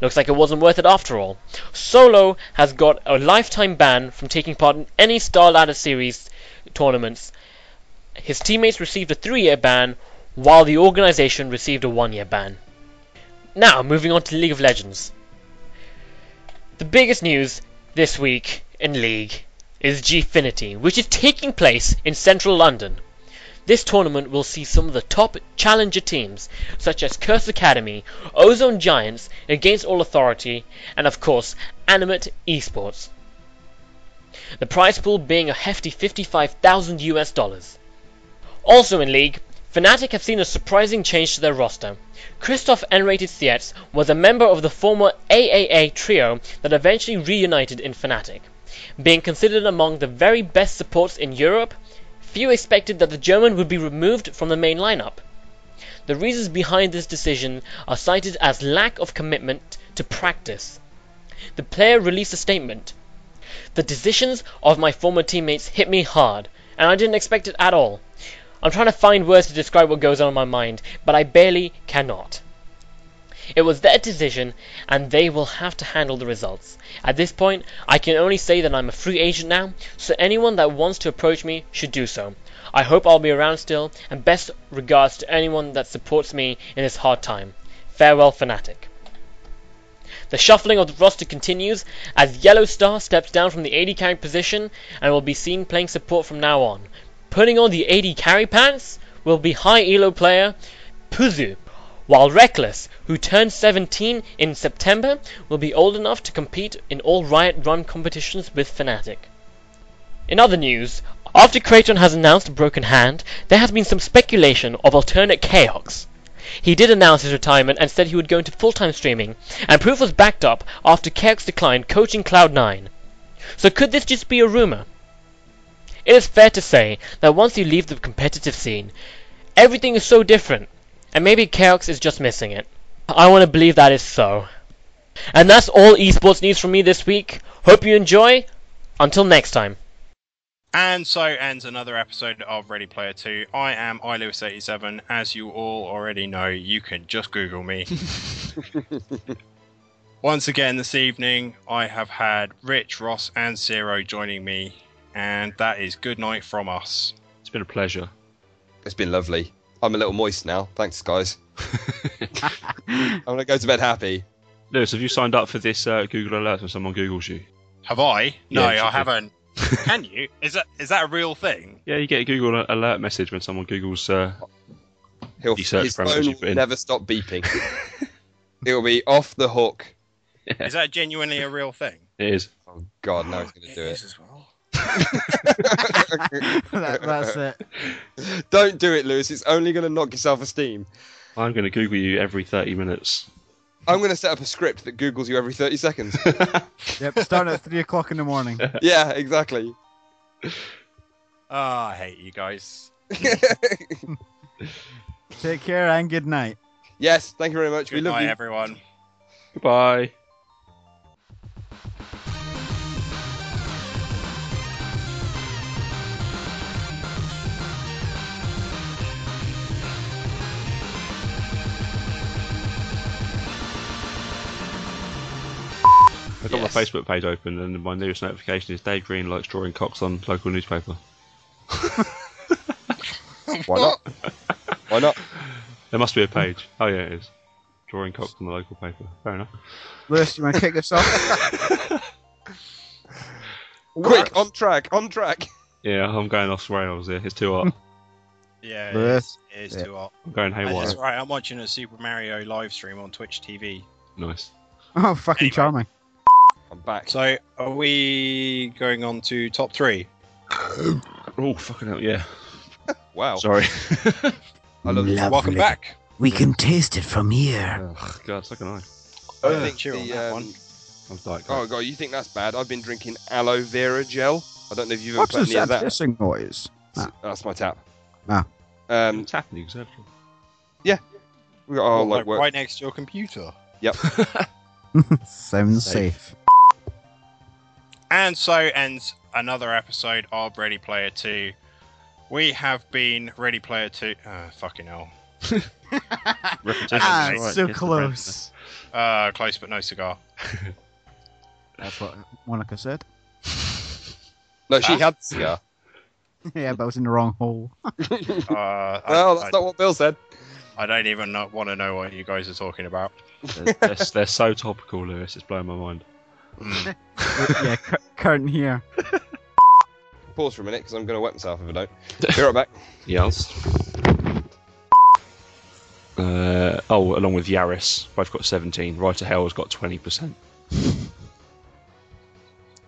Looks like it wasn't worth it after all. Solo has got a lifetime ban from taking part in any Star Ladder Series tournaments. His teammates received a three year ban, while the organization received a one year ban. Now, moving on to League of Legends. The biggest news this week in League is Gfinity, which is taking place in central London. This tournament will see some of the top challenger teams, such as Curse Academy, Ozone Giants, Against All Authority, and of course, Animate Esports. The prize pool being a hefty 55,000 US dollars. Also in League, Fnatic have seen a surprising change to their roster. Christoph nRated Seitz was a member of the former AAA trio that eventually reunited in Fnatic. Being considered among the very best supports in Europe, few expected that the German would be removed from the main lineup. The reasons behind this decision are cited as lack of commitment to practice. The player released a statement. The decisions of my former teammates hit me hard, and I didn't expect it at all. I'm trying to find words to describe what goes on in my mind, but I barely cannot. It was their decision, and they will have to handle the results. At this point, I can only say that I'm a free agent now, so anyone that wants to approach me should do so. I hope I'll be around still, and best regards to anyone that supports me in this hard time. Farewell, Fnatic. The shuffling of the roster continues as Yellow Star steps down from the AD carry position and will be seen playing support from now on. Putting on the AD carry pants will be high elo player Puszu, while Rekkles, who turned 17 in September, will be old enough to compete in all Riot run competitions with Fnatic. In other news, after Kraton has announced a broken hand, there has been some speculation of alternate Chaox. He did announce his retirement and said he would go into full-time streaming, and proof was backed up after Chaox declined coaching Cloud9. So could this just be a rumor? It is fair to say that once you leave the competitive scene, everything is so different, and maybe Chaox is just missing it. I want to believe that is so. And that's all esports news from me this week. Hope you enjoy. Until next time. And so ends another episode of Ready Player 2. I am iLewis87. As you all already know, you can just Google me. Once again this evening, I have had Rich, Ross, and Zero joining me, and that is good night from us. It's been a pleasure. It's been lovely. I'm a little moist now. Thanks, guys. I'm gonna go to bed happy. Lewis, have you signed up for this uh, Google alert when someone Googles you? Have I? No, Yeah, I should haven't. Can you? Is that is that a real thing? Yeah, you get a Google alert message when someone Googles. Uh, He'll, The search his parameters phone you put will in. never stop beeping. It'll be off the hook. Is that genuinely a real thing? it is. Oh God, no, he's gonna do it. as well. That, that's it. Don't do it, Lewis. It's only gonna knock your self-esteem. I'm going to Google you every 30 minutes. I'm gonna set up a script that Googles you every 30 seconds. Yep, starting at three o'clock in the morning. yeah, exactly. Oh, I hate you guys. Take care and good night. yes, thank you very much. Good we love night, you. everyone. Goodbye. Got Yes. my Facebook page open, and my newest notification is Dave Green likes drawing cocks on local newspaper. Why not? Why not? There must be a page. Oh yeah, it is. Drawing cocks on the local paper. Fair enough. Lewis, you want to kick this off? Quick, on track, on track. Yeah, I'm going off rails here. It's too hot. Yeah, it Bleh. is, it is Yeah. too hot. I'm going And haywire. That's right. I'm watching a Super Mario live stream on Twitch TV. Nice. Oh, fucking Anyway. charming. I'm back. So, are we going on to top three? Oh, fucking hell, yeah. Wow. Sorry. I love this. Welcome back. We can taste it from here. oh, God, so can I. I think cheer on that one. I'm like, Oh god, you think that's bad? I've been drinking aloe vera gel. I don't know if you've ever What's put this any of that. hissing noise? Ah. That's my tap. Ah. Um, tapping the conservatory. we got our What, like like work. right next to your computer. Yep. Sounds Safe. Safe. And so ends another episode of Ready Player 2. We have been Ready Player 2. Uh, fucking hell. Repetition. Ah, right. so Yes, close. Uh, close but no cigar. That's what Monica said. No, she Ah. had the cigar. yeah, but I was in the wrong hole. Uh, I, Well, I, that's not what Bill said. I don't even know, want to know what you guys are talking about. They're, they're, they're so topical, Lewis. It's blowing my mind. Mm. yeah, cur- curtain here. Pause for a minute because I'm going to wet myself if I don't. Be right back. Yes. Uh, oh, along with Yaris, both got 17. Ride to Hell has got 20%.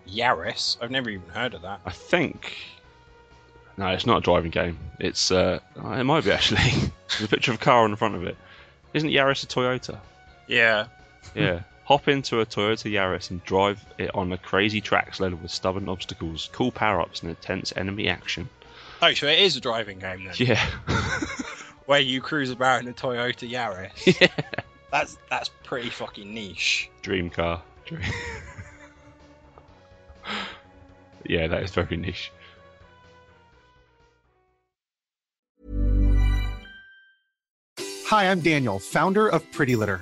Yaris? I've never even heard of that. I think. No, it's not a driving game. It's uh, it might be actually. There's a picture of a car on the front of it. Isn't Yaris a Toyota? Yeah. Yeah. Hop into a Toyota Yaris and drive it on a crazy tracks loaded with stubborn obstacles, cool power-ups, and intense enemy action. Oh, so it is a driving game then? Yeah. Where you cruise about in a Toyota Yaris? yeah. That's that's pretty fucking niche. Dream car. Dream. yeah, that is very niche. Hi, I'm Daniel, founder of Pretty Litter.